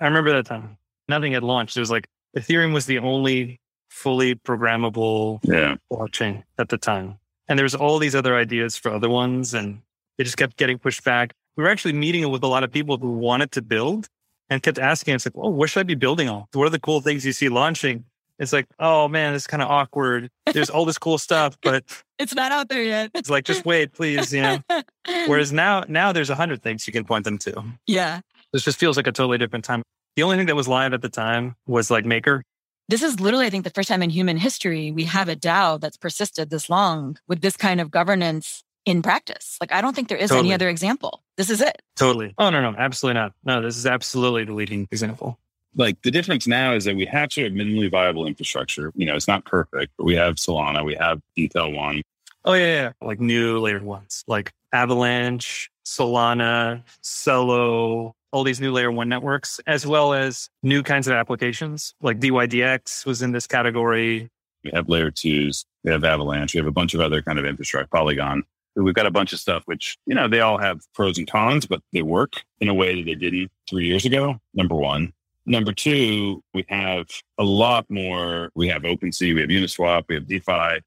I remember that time. Nothing had launched. It was like Ethereum was the only fully programmable yeah. blockchain at the time, and there was all these other ideas for other ones, and it just kept getting pushed back we were actually meeting with a lot of people who wanted to build and kept asking us like, "Oh, what should I be building on? What are the cool things you see launching?" It's like, "Oh man, it's kind of awkward. There's all this cool stuff, but it's not out there yet." it's like, just wait, please, you know. Whereas now, now there's a hundred things you can point them to. Yeah, this just feels like a totally different time. The only thing that was live at the time was like Maker. This is literally, I think, the first time in human history we have a DAO that's persisted this long with this kind of governance in practice. Like, I don't think there is totally. any other example. This is it. Totally. Oh, no, no, absolutely not. No, this is absolutely the leading example. Like the difference now is that we have sort of minimally viable infrastructure. You know, it's not perfect, but we have Solana, we have Detail One. Oh, yeah, yeah. Like new layered ones, like Avalanche, Solana, Celo, all these new layer one networks, as well as new kinds of applications like DYDX was in this category. We have layer twos, we have Avalanche, we have a bunch of other kind of infrastructure, Polygon. We've got a bunch of stuff which, you know, they all have pros and cons, but they work in a way that they didn't three years ago. Number one. Number two, we have a lot more. We have OpenSea, we have Uniswap, we have DeFi,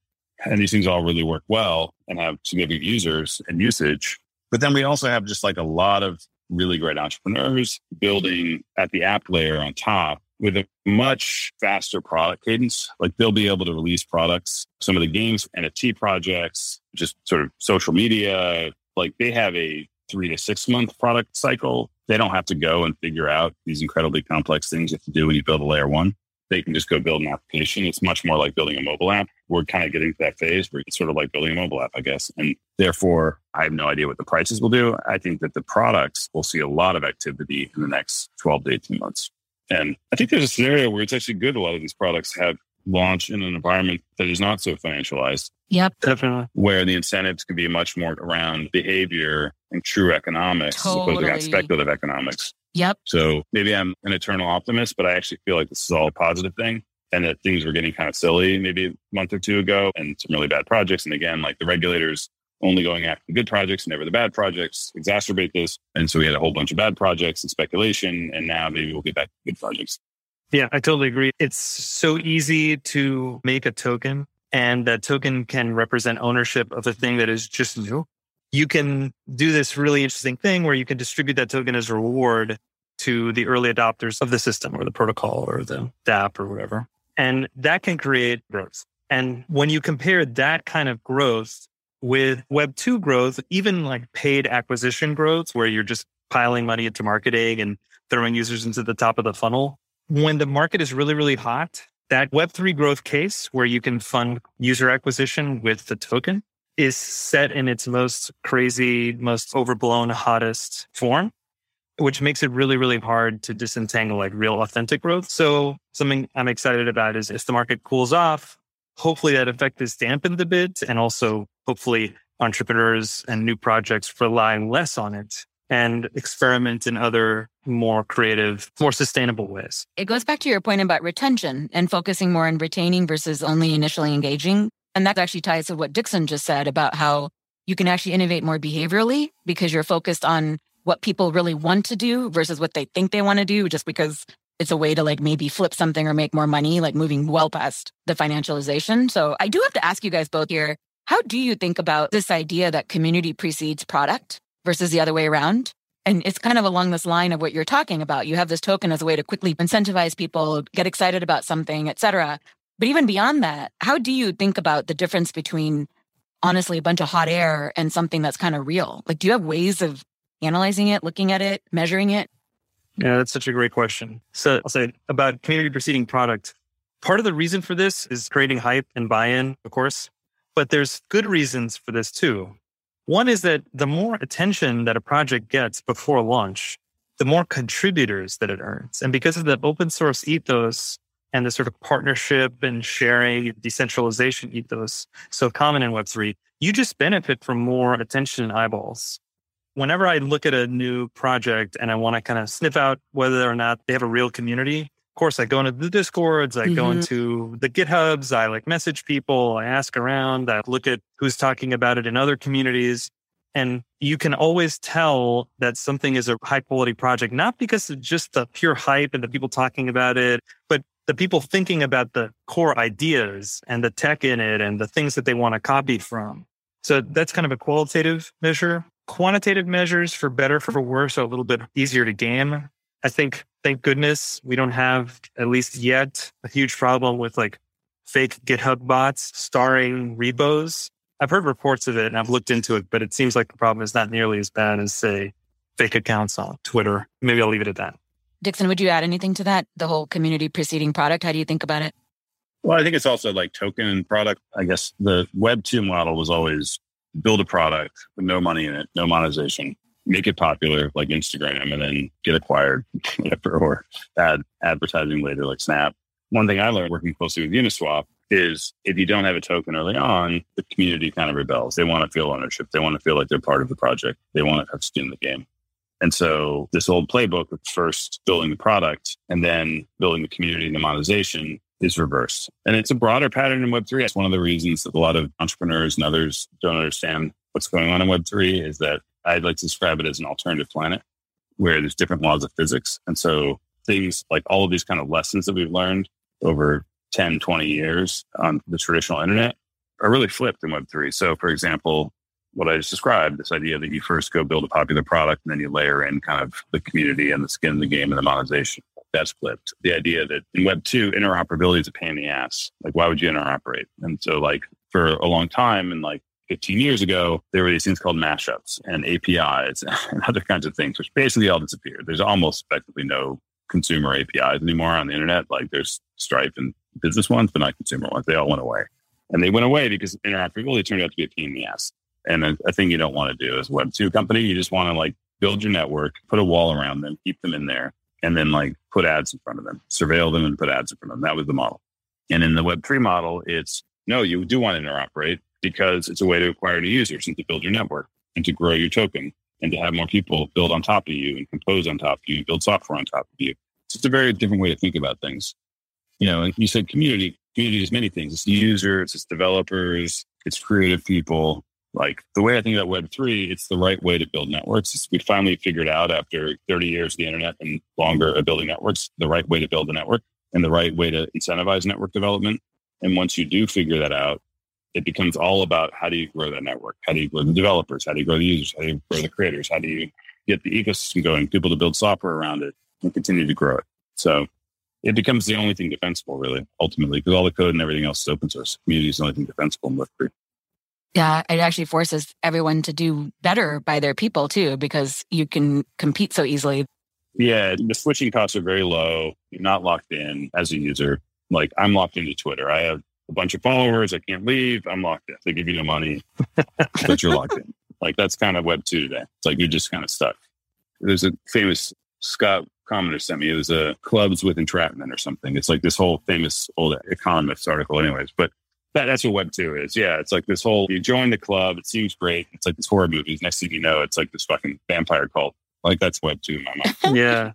and these things all really work well and have significant users and usage. But then we also have just like a lot of really great entrepreneurs building at the app layer on top with a much faster product cadence. Like they'll be able to release products, some of the games, NFT projects, just sort of social media. Like they have a three to six month product cycle. They don't have to go and figure out these incredibly complex things you have to do when you build a layer one. They can just go build an application. It's much more like building a mobile app. We're kind of getting to that phase where it's sort of like building a mobile app, I guess. And therefore, I have no idea what the prices will do. I think that the products will see a lot of activity in the next 12 to 18 months. And I think there's a scenario where it's actually good. A lot of these products have launched in an environment that is not so financialized. Yep. Definitely. Where the incentives could be much more around behavior and true economics totally. as opposed to speculative economics. Yep. So maybe I'm an eternal optimist, but I actually feel like this is all a positive thing and that things were getting kind of silly maybe a month or two ago and some really bad projects. And again, like the regulators only going after the good projects, never the bad projects, exacerbate this. And so we had a whole bunch of bad projects and speculation. And now maybe we'll get back to good projects. Yeah, I totally agree. It's so easy to make a token, and that token can represent ownership of a thing that is just new. You can do this really interesting thing where you can distribute that token as a reward to the early adopters of the system or the protocol or the dApp or whatever. And that can create growth. And when you compare that kind of growth with Web 2 growth, even like paid acquisition growth, where you're just piling money into marketing and throwing users into the top of the funnel, when the market is really, really hot, that Web3 growth case where you can fund user acquisition with the token is set in its most crazy, most overblown, hottest form, which makes it really, really hard to disentangle like real authentic growth. So something I'm excited about is if the market cools off, hopefully that effect is dampened a bit and also hopefully entrepreneurs and new projects rely less on it and experiment in other more creative, more sustainable ways. It goes back to your point about retention and focusing more on retaining versus only initially engaging. And that actually ties to what Dixon just said about how you can actually innovate more behaviorally because you're focused on what people really want to do versus what they think they want to do just because it's a way to like maybe flip something or make more money, like moving well past the financialization. So I do have to ask you guys both here how do you think about this idea that community precedes product versus the other way around? And it's kind of along this line of what you're talking about. You have this token as a way to quickly incentivize people, get excited about something, et cetera. But even beyond that, how do you think about the difference between honestly a bunch of hot air and something that's kind of real? Like, do you have ways of analyzing it, looking at it, measuring it? Yeah, that's such a great question. So I'll say about community preceding product. Part of the reason for this is creating hype and buy in, of course. But there's good reasons for this too. One is that the more attention that a project gets before launch, the more contributors that it earns. And because of the open source ethos and the sort of partnership and sharing, decentralization ethos so common in Web3, you just benefit from more attention and eyeballs. Whenever I look at a new project and I want to kind of sniff out whether or not they have a real community, of course, I go into the discords, I mm-hmm. go into the GitHubs, I like message people, I ask around, I look at who's talking about it in other communities. And you can always tell that something is a high quality project, not because of just the pure hype and the people talking about it, but the people thinking about the core ideas and the tech in it and the things that they want to copy from. So that's kind of a qualitative measure. Quantitative measures for better, for worse, are a little bit easier to game. I think, thank goodness, we don't have, at least yet, a huge problem with like fake GitHub bots starring repos. I've heard reports of it and I've looked into it, but it seems like the problem is not nearly as bad as, say, fake accounts on Twitter. Maybe I'll leave it at that. Dixon, would you add anything to that? The whole community preceding product? How do you think about it? Well, I think it's also like token and product. I guess the Web 2 model was always build a product with no money in it, no monetization make it popular like Instagram and then get acquired, whatever, or add advertising later like Snap. One thing I learned working closely with Uniswap is if you don't have a token early on, the community kind of rebels. They want to feel ownership. They want to feel like they're part of the project. They want to have skin in the game. And so this old playbook of first building the product and then building the community and the monetization is reversed. And it's a broader pattern in Web3. It's one of the reasons that a lot of entrepreneurs and others don't understand what's going on in Web3 is that I'd like to describe it as an alternative planet where there's different laws of physics. And so things like all of these kind of lessons that we've learned over 10, 20 years on the traditional internet are really flipped in Web3. So, for example, what I just described, this idea that you first go build a popular product and then you layer in kind of the community and the skin in the game and the monetization. That's flipped. The idea that in Web 2, interoperability is a pain in the ass. Like, why would you interoperate? And so, like, for a long time, and like 15 years ago, there were these things called mashups and APIs and other kinds of things, which basically all disappeared. There's almost effectively no consumer APIs anymore on the internet. Like, there's Stripe and business ones, but not consumer ones. They all went away. And they went away because interoperability turned out to be a pain in the ass. And a, a thing you don't want to do as a Web 2 company. You just want to like build your network, put a wall around them, keep them in there, and then like put ads in front of them, surveil them and put ads in front of them. That was the model. And in the Web3 model, it's no, you do want to interoperate because it's a way to acquire new users and to build your network and to grow your token and to have more people build on top of you and compose on top of you, and build software on top of you. It's just a very different way to think about things you know, you said community. Community is many things. It's users, it's developers, it's creative people. Like the way I think about Web3, it's the right way to build networks. we finally figured out after 30 years of the internet and longer of building networks, the right way to build a network and the right way to incentivize network development. And once you do figure that out, it becomes all about how do you grow that network? How do you grow the developers? How do you grow the users? How do you grow the creators? How do you get the ecosystem going, people to build software around it and continue to grow it? So it becomes the only thing defensible, really, ultimately, because all the code and everything else is open source. Community is the only thing defensible in Web3. Yeah, it actually forces everyone to do better by their people too, because you can compete so easily. Yeah, the switching costs are very low. You're not locked in as a user. Like I'm locked into Twitter. I have a bunch of followers. I can't leave. I'm locked in. They give you no money, but you're locked in. Like that's kind of Web two today. It's like you're just kind of stuck. There's a famous Scott Kominers sent me. It was a clubs with entrapment or something. It's like this whole famous old economist article, anyways. But that, that's what Web two is. Yeah, it's like this whole you join the club. It seems great. It's like this horror movies. Next thing you know, it's like this fucking vampire cult. Like that's Web two in my mind. yeah,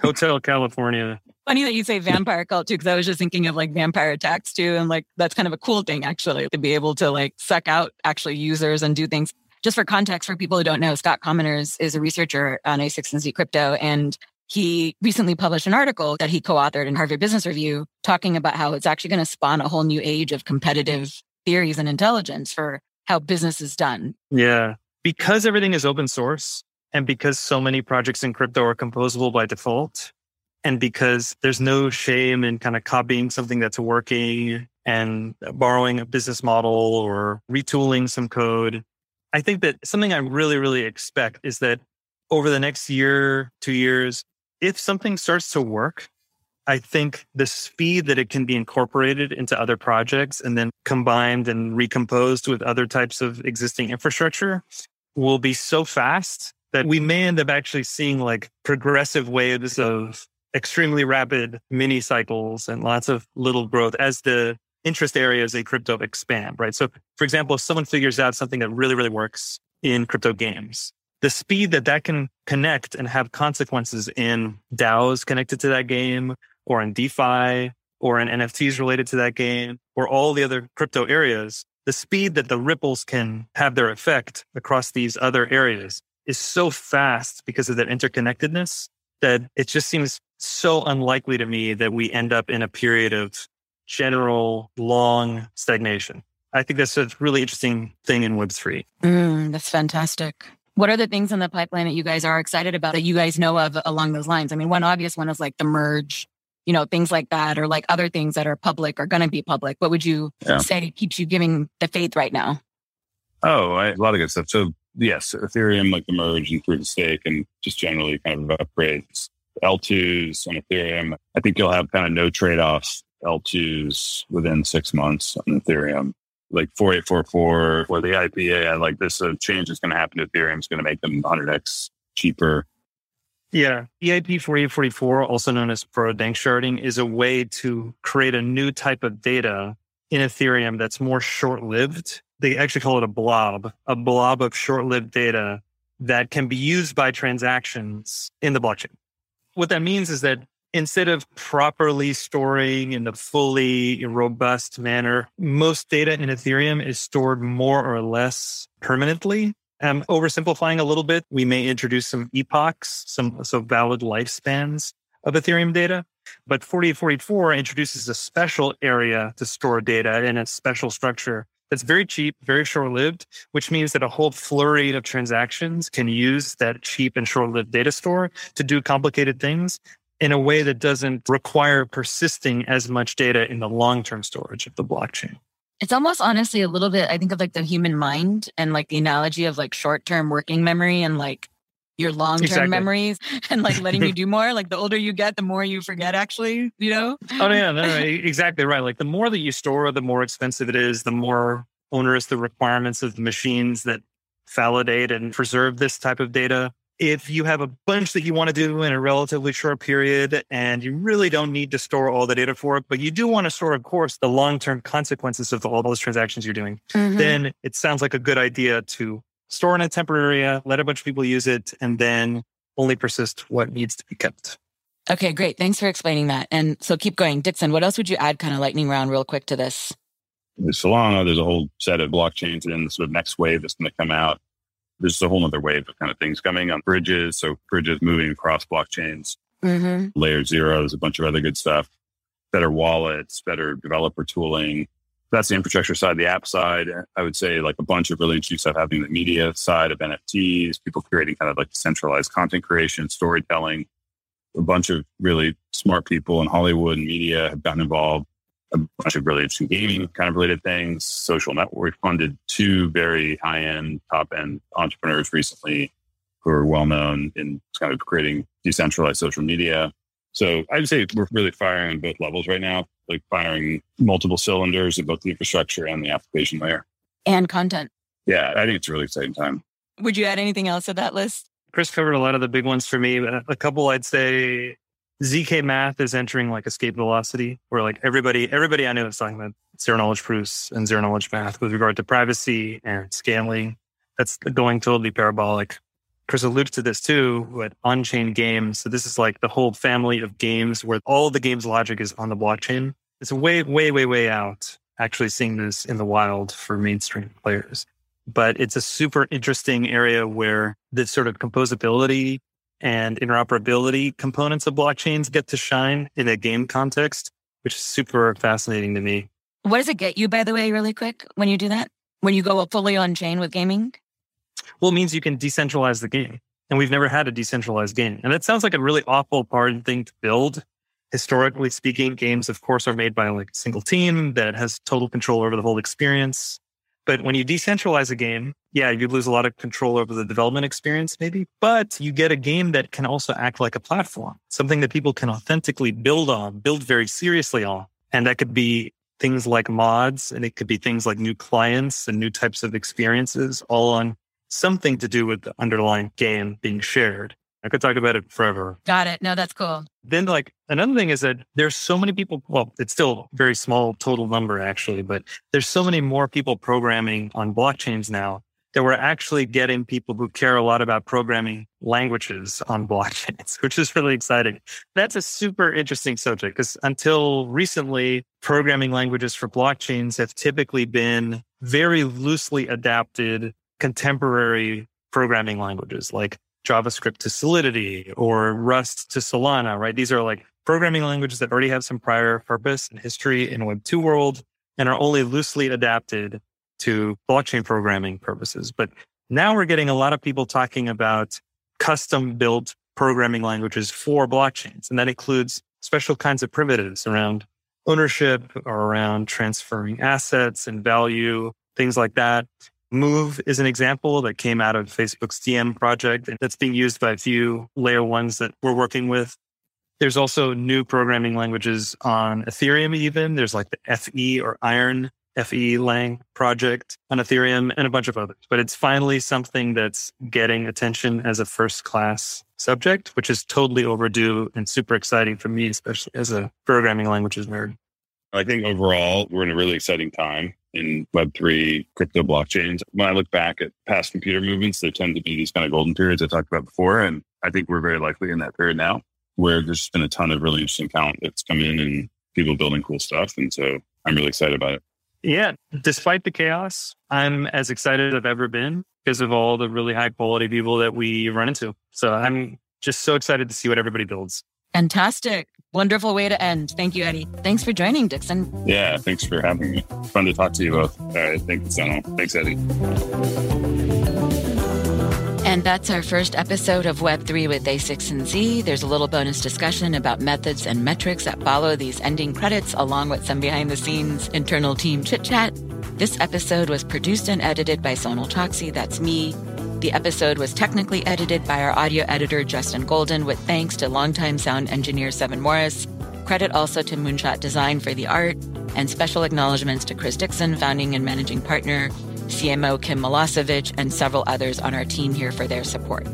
Hotel California. Funny that you say vampire cult too, because I was just thinking of like vampire attacks too, and like that's kind of a cool thing actually to be able to like suck out actually users and do things just for context for people who don't know, Scott Kominers is a researcher on a16z crypto. And he recently published an article that he co-authored in Harvard Business Review talking about how it's actually going to spawn a whole new age of competitive theories and intelligence for how business is done. Yeah. Because everything is open source and because so many projects in crypto are composable by default, and because there's no shame in kind of copying something that's working and borrowing a business model or retooling some code, I think that something I really, really expect is that over the next year, two years, if something starts to work, I think the speed that it can be incorporated into other projects and then combined and recomposed with other types of existing infrastructure will be so fast that we may end up actually seeing like progressive waves of extremely rapid mini cycles and lots of little growth as the interest areas in crypto expand, right? So, for example, if someone figures out something that really, really works in crypto games, the speed that that can connect and have consequences in DAOs connected to that game or in DeFi or in NFTs related to that game or all the other crypto areas, the speed that the ripples can have their effect across these other areas is so fast because of that interconnectedness that it just seems so unlikely to me that we end up in a period of general long stagnation. I think that's a really interesting thing in Web3. Mm, that's fantastic. What are the things in the pipeline that you guys are excited about that you guys know of along those lines? I mean, one obvious one is like the merge, you know, things like that, or like other things that are public are going to be public. What would you yeah. say keeps you giving the faith right now? Oh, I, a lot of good stuff. So, yes, Ethereum, like the merge and proof of stake, and just generally kind of upgrades. L2s on Ethereum. I think you'll have kind of no trade offs L2s within six months on Ethereum like 4844 or the IPA, like this uh, change is going to happen to Ethereum is going to make them 100x cheaper. Yeah. EIP 4844, also known as proto-danksharding, is a way to create a new type of data in Ethereum that's more short lived. They actually call it a blob, a blob of short lived data that can be used by transactions in the blockchain. What that means is that instead of properly storing in a fully robust manner, most data in Ethereum is stored more or less permanently. I'm oversimplifying a little bit. We may introduce some epochs, some so valid lifespans of Ethereum data. But 4844 introduces a special area to store data in a special structure that's very cheap, very short lived, which means that a whole flurry of transactions can use that cheap and short lived data store to do complicated things in a way that doesn't require persisting as much data in the long term storage of the blockchain. It's almost honestly a little bit, I think of like the human mind and like the analogy of like short term working memory and like your long term exactly. memories and like letting you do more. Like the older you get, the more you forget, actually, you know? Oh, yeah, no, no, exactly right. Like the more that you store, the more expensive it is, the more onerous the requirements of the machines that validate and preserve this type of data. If you have a bunch that you want to do in a relatively short period and you really don't need to store all the data for it, but you do want to store, of course, the long term consequences of all those transactions you're doing, mm-hmm. then it sounds like a good idea to store in a temporary area, let a bunch of people use it, and then only persist what needs to be kept. Okay, great. Thanks for explaining that. And so keep going. Dixon, what else would you add kind of lightning round real quick to this? With Solana, there's a whole set of blockchains and the sort of next wave that's going to come out there's a whole other wave of kind of things coming on bridges. So bridges moving across blockchains, mm-hmm. layer zeros, a bunch of other good stuff, better wallets, better developer tooling. That's the infrastructure side. The app side, I would say like a bunch of really interesting stuff happening in the media side of NFTs, people creating kind of like centralized content creation, storytelling. A bunch of really smart people in Hollywood and media have gotten involved a bunch of really interesting gaming kind of related things. Social network funded two very high end, top end entrepreneurs recently who are well known in kind of creating decentralized social media. So I'd say we're really firing on both levels right now, like firing multiple cylinders in both the infrastructure and the application layer. And content. Yeah, I think it's a really exciting time. Would you add anything else to that list? Chris covered a lot of the big ones for me. Uh, a couple I'd say ZK math is entering like escape velocity, where like everybody, everybody I know is talking about zero knowledge proofs and zero knowledge math with regard to privacy and scaling. That's going totally parabolic. Chris alluded to this too with on-chain games. So this is like the whole family of games where all the game's logic is on the blockchain. It's way, way, way, way out actually seeing this in the wild for mainstream players. But it's a super interesting area where this sort of composability and interoperability components of blockchains get to shine in a game context, which is super fascinating to me. What does it get you, by the way, really quick, when you do that? When you go fully on chain with gaming? Well, it means you can decentralize the game. And we've never had a decentralized game. And that sounds like a really awful hard thing to build. Historically speaking, games, of course, are made by like a single team that has total control over the whole experience. But when you decentralize a game, yeah, you lose a lot of control over the development experience, maybe, but you get a game that can also act like a platform, something that people can authentically build on, build very seriously on. And that could be things like mods, and it could be things like new clients and new types of experiences, all on something to do with the underlying game being shared. I could talk about it forever. Got it. No, that's cool. Then, like, another thing is that there's so many people. Well, it's still a very small total number, actually, but there's so many more people programming on blockchains now that we're actually getting people who care a lot about programming languages on blockchains, which is really exciting. That's a super interesting subject because until recently, programming languages for blockchains have typically been very loosely adapted contemporary programming languages like JavaScript to Solidity or Rust to Solana, right? These are like programming languages that already have some prior purpose and history in Web 2 world and are only loosely adapted to blockchain programming purposes. But now we're getting a lot of people talking about custom built programming languages for blockchains. And that includes special kinds of primitives around ownership or around transferring assets and value, things like that. Move is an example that came out of Facebook's Diem project that's being used by a few layer ones that we're working with. There's also new programming languages on Ethereum, even. There's like the FE or Iron FE Lang project on Ethereum and a bunch of others. But it's finally something that's getting attention as a first class subject, which is totally overdue and super exciting for me, especially as a programming languages nerd. I think overall, we're in a really exciting time in Web3 crypto blockchains. When I look back at past computer movements, there tend to be these kind of golden periods I talked about before. And I think we're very likely in that period now where there's been a ton of really interesting talent that's come in and people building cool stuff. And so I'm really excited about it. Yeah. Despite the chaos, I'm as excited as I've ever been because of all the really high quality people that we run into. So I'm just so excited to see what everybody builds. Fantastic. Wonderful way to end. Thank you, Eddy. Thanks for joining, Dixon. Yeah, thanks for having me. Fun to talk to you both. All right. Thank you, Sonal. Thanks, Eddy. And that's our first episode of Web3 with a16z. There's a little bonus discussion about methods and metrics that follow these ending credits, along with some behind the scenes internal team chit chat. This episode was produced and edited by Sonal Chokshi. That's me. The episode was technically edited by our audio editor, Justin Golden, with thanks to longtime sound engineer Seven Morris. Credit also to Moonshot Design for the art, and special acknowledgments to Chris Dixon, founding and managing partner, CMO Kim Milosevich, and several others on our team here for their support.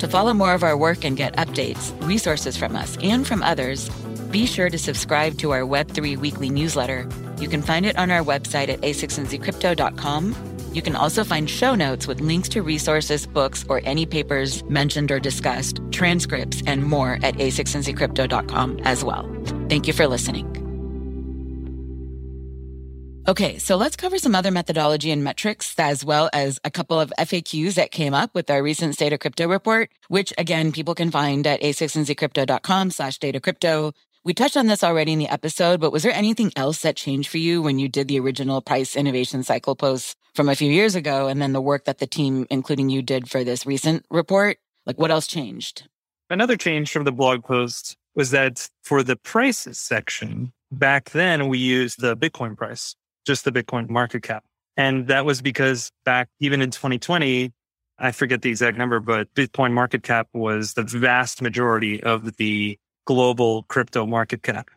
To follow more of our work and get updates, resources from us, and from others, be sure to subscribe to our Web3 weekly newsletter. You can find it on our website at a16zcrypto.com you can also find show notes with links to resources, books, or any papers mentioned or discussed, transcripts, and more at a16zcrypto.com as well. Thank you for listening. Okay, so let's cover some other methodology and metrics, as well as a couple of FAQs that came up with our recent State of Crypto report, which again, people can find at a16zcrypto.com slash data crypto. We touched on this already in the episode, but was there anything else that changed for you when you did the original price innovation cycle posts from a few years ago and then the work that the team, including you, did for this recent report? Like what else changed? Another change from the blog post was that for the prices section, back then we used the Bitcoin price, just the Bitcoin market cap. And that was because back even in 2020, I forget the exact number, but Bitcoin market cap was the vast majority of the global crypto market cap.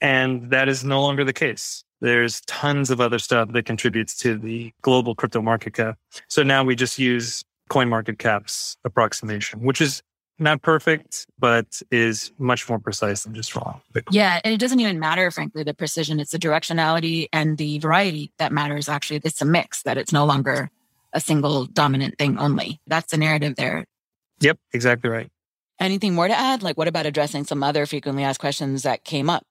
And that is no longer the case. There's tons of other stuff that contributes to the global crypto market cap. So now we just use CoinMarketCap's approximation, which is not perfect, but is much more precise than just wrong. Yeah. And it doesn't even matter, frankly, the precision. It's the directionality and the variety that matters. Actually, it's a mix that it's no longer a single dominant thing only. That's the narrative there. Yep, exactly right. Anything more to add? Like, what about addressing some other frequently asked questions that came up?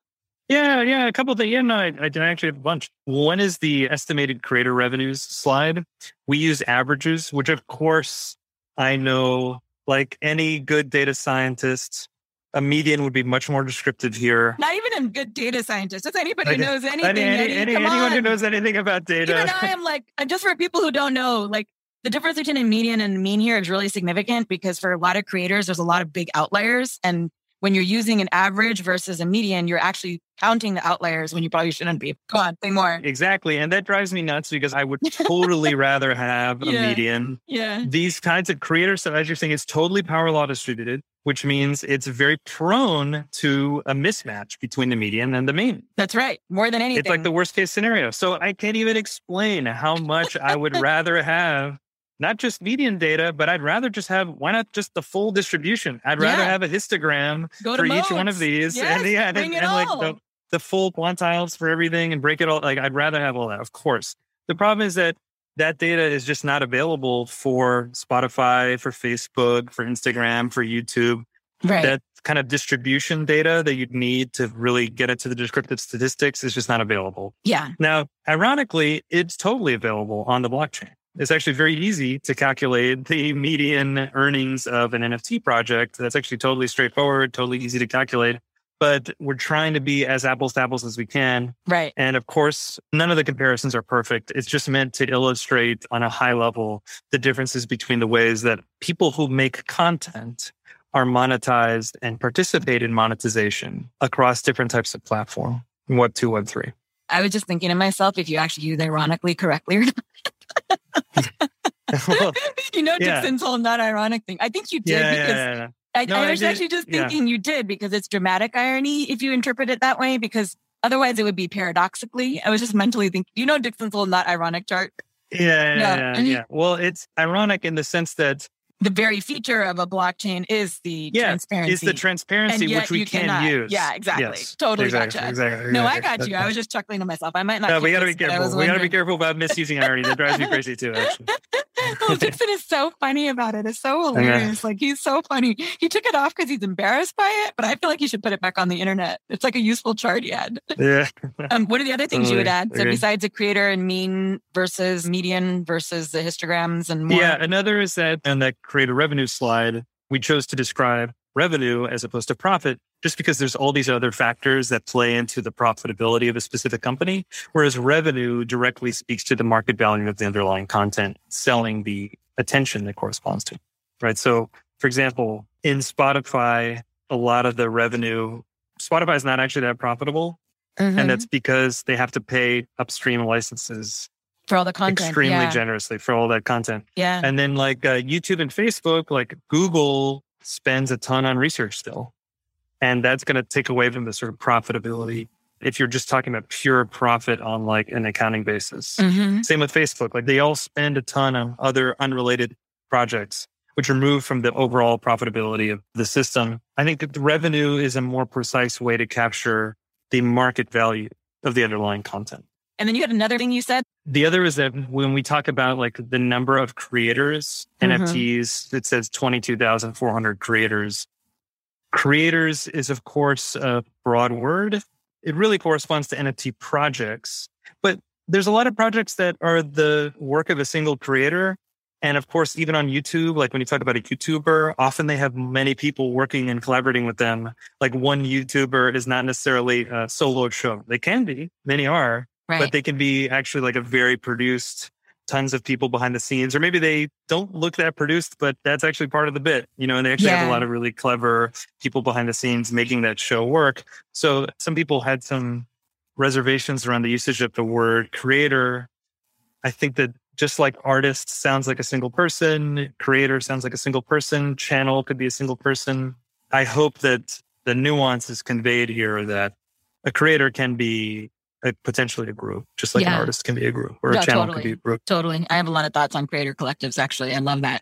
Yeah, yeah, a couple of things. Yeah, no, I, I actually have a bunch. One is the estimated creator revenues slide. We use averages, which of course I know, like any good data scientist, a median would be much more descriptive here. Not even a good data scientist, just anybody who knows anything. Any, any, any, anyone on. who knows anything about data. Even I am like, just for people who don't know, like the difference between a median and a mean here is really significant because for a lot of creators, there's a lot of big outliers. And when you're using an average versus a median, you're actually counting the outliers when you probably shouldn't be. Go on, say more. Exactly. And that drives me nuts because I would totally rather have a yeah. median. Yeah. These kinds of creators, so as you're saying, it's totally power law distributed, which means it's very prone to a mismatch between the median and the mean. That's right. More than anything. It's like the worst case scenario. So I can't even explain how much I would rather have not just median data, but I'd rather just have why not just the full distribution? I'd rather Yeah. have a histogram for each one of these, Yes, and yeah, and, and like the, the full quantiles for everything, and break it all. Like I'd rather have all that, of course. The problem is that that data is just not available for Spotify, for Facebook, for Instagram, for YouTube. right. That kind of distribution data that you'd need to really get it to the descriptive statistics is just not available. yeah. Now, ironically, it's totally available on the blockchain. It's actually very easy to calculate the median earnings of an NFT project. That's actually totally straightforward, totally easy to calculate. But we're trying to be as apples to apples as we can. Right. And of course, none of the comparisons are perfect. It's just meant to illustrate on a high level the differences between the ways that people who make content are monetized and participate in monetization across different types of platform, Web 2, Web 3. I was just thinking to myself if you actually use ironically correctly or not. Well, you know, yeah. Dixon's whole not ironic thing. I think you did yeah, because yeah. I, No, I I was did- actually just thinking you did because it's dramatic irony if you interpret it that way, because otherwise it would be paradoxically. I was just mentally thinking, you know, Dixon's whole not ironic chart. Yeah, yeah, Yeah. yeah, And you- yeah. Well, it's ironic in the sense that the very feature of a blockchain is the yeah, transparency. Is the transparency which we can cannot. use. Yeah, exactly. Yes, totally exactly, gotcha. Exactly, No, I got you. I was just chuckling to myself. I might not. No, we got to be careful. We got to be careful about misusing irony. That drives me crazy too. Actually, oh, Dixon is so funny about it. It's so hilarious. Like he's so funny. He took it off because he's embarrassed by it, but I feel like he should put it back on the internet. It's like a useful chart he had. yeah. Um, what are the other things you would Totally add? So besides a creator and mean versus median versus the histograms and more. Yeah, another is that and that create a revenue slide, we chose to describe revenue as opposed to profit just because there's all these other factors that play into the profitability of a specific company. Whereas revenue directly speaks to the market value of the underlying content, selling the attention that corresponds to. Right. So for example, in Spotify, a lot of the revenue, Spotify is not actually that profitable. Mhm. And that's because they have to pay upstream licenses for all the content. extremely yeah. generously for all that content. yeah. And then like uh, YouTube and Facebook, like Google spends a ton on research still. And that's going to take away from the sort of profitability. If you're just talking about pure profit on like an accounting basis. Mhm. Same with Facebook. Like they all spend a ton on other unrelated projects, which remove from the overall profitability of the system. I think that the revenue is a more precise way to capture the market value of the underlying content. And then you had another thing you said. The other is that when we talk about like the number of creators, Mhm. NFTs, it says 22,400 creators. Creators is, of course, a broad word. It really corresponds to NFT projects, but there's a lot of projects that are the work of a single creator. And of course, even on YouTube, like when you talk about a YouTuber, often they have many people working and collaborating with them. Like one YouTuber is not necessarily a solo show. They can be, many are, Right. but they can be actually like a very produced tons of people behind the scenes or maybe they don't look that produced but that's actually part of the bit you know and they actually have a lot of really clever people behind the scenes making that show work. So some people had some reservations around the usage of the word creator. I think that just like artist sounds like a single person creator sounds like a single person channel could be a single person. I hope that the nuance is conveyed here that a creator can be Uh, potentially a group, just like an artist can be a group or No, a channel totally. can be a group. Totally. I have a lot of thoughts on creator collectives, actually. I love that.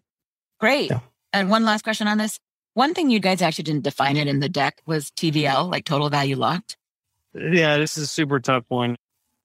Great. Yeah. And one last question on this. One thing you guys actually didn't define it in the deck was TVL, like total value locked. Yeah, this is a super tough one.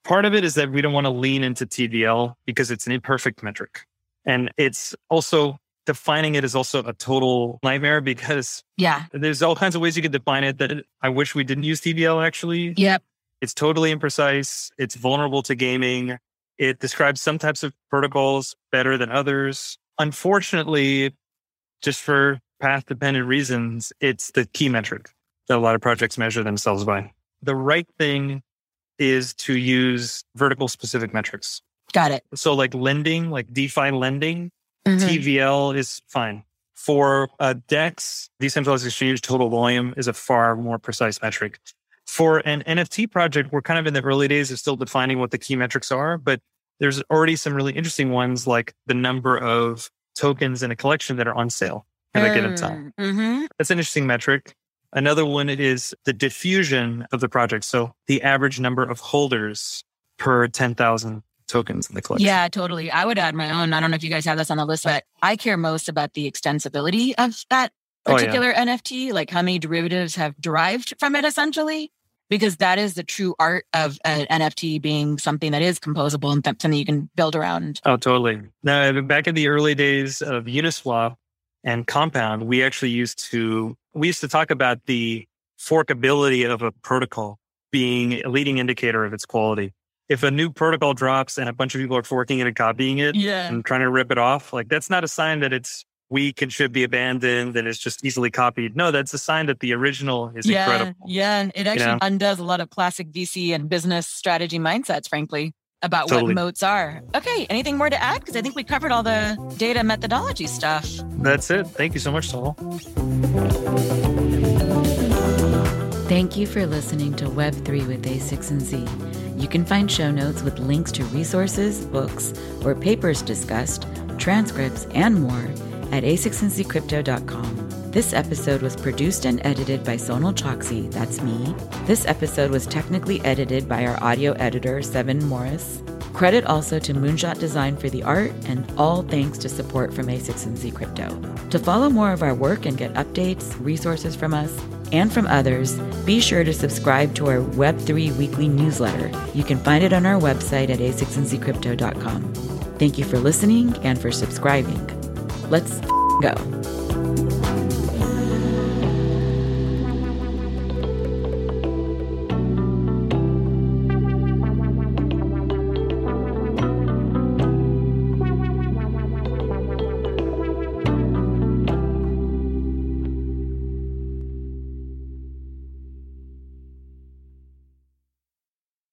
Part of it is that we don't want to lean into TVL because it's an imperfect metric. And it's also defining it is also a total nightmare because Yeah. there's all kinds of ways you could define it that I wish we didn't use TVL actually. Yep. It's totally imprecise. It's vulnerable to gaming. It describes some types of protocols better than others. Unfortunately, just for path dependent reasons, it's the key metric that a lot of projects measure themselves by. The right thing is to use vertical specific metrics. Got it. So, like lending, like DeFi lending, Mhm. TVL is fine. For uh, DEX, decentralized exchange total volume is a far more precise metric. For an NFT project, we're kind of in the early days of still defining what the key metrics are, but there's already some really interesting ones like the number of tokens in a collection that are on sale at a given time. Mm-hmm. That's an interesting metric. Another one is the diffusion of the project. So the average number of holders per 10,000 tokens in the collection. Yeah, totally. I would add my own. I don't know if you guys have this on the list, but I care most about the extensibility of that Oh, yeah. particular NFT, like how many derivatives have derived from it essentially, because that is the true art of an NFT being something that is composable and th- something you can build around. Oh, totally. Now, back in the early days of Uniswap and Compound, we actually used to we used to talk about the forkability of a protocol being a leading indicator of its quality. If a new protocol drops and a bunch of people are forking it and copying it Yeah. and trying to rip it off, like that's not a sign that it's weak and should be abandoned and it's just easily copied. No, that's a sign that the original is yeah, incredible. yeah. and It actually know? undoes a lot of classic VC and business strategy mindsets, frankly, about Totally. what moats are. Okay, anything more to add? Because I think we covered all the data methodology stuff. That's it. Thank you so much, Saul. Thank you for listening to Web3 with a16z. You can find show notes with links to resources, books, or papers discussed, transcripts, and more at a16zcrypto.com. This episode was produced and edited by Sonal Chokshi, that's me. This episode was technically edited by our audio editor, Seven Morris. Credit also to Moonshot Design for the art, and all thanks to support from a16z Crypto. To follow more of our work and get updates, resources from us, and from others, be sure to subscribe to our Web3 weekly newsletter. You can find it on our website at a16zcrypto.com. Thank you for listening and for subscribing. Let's go.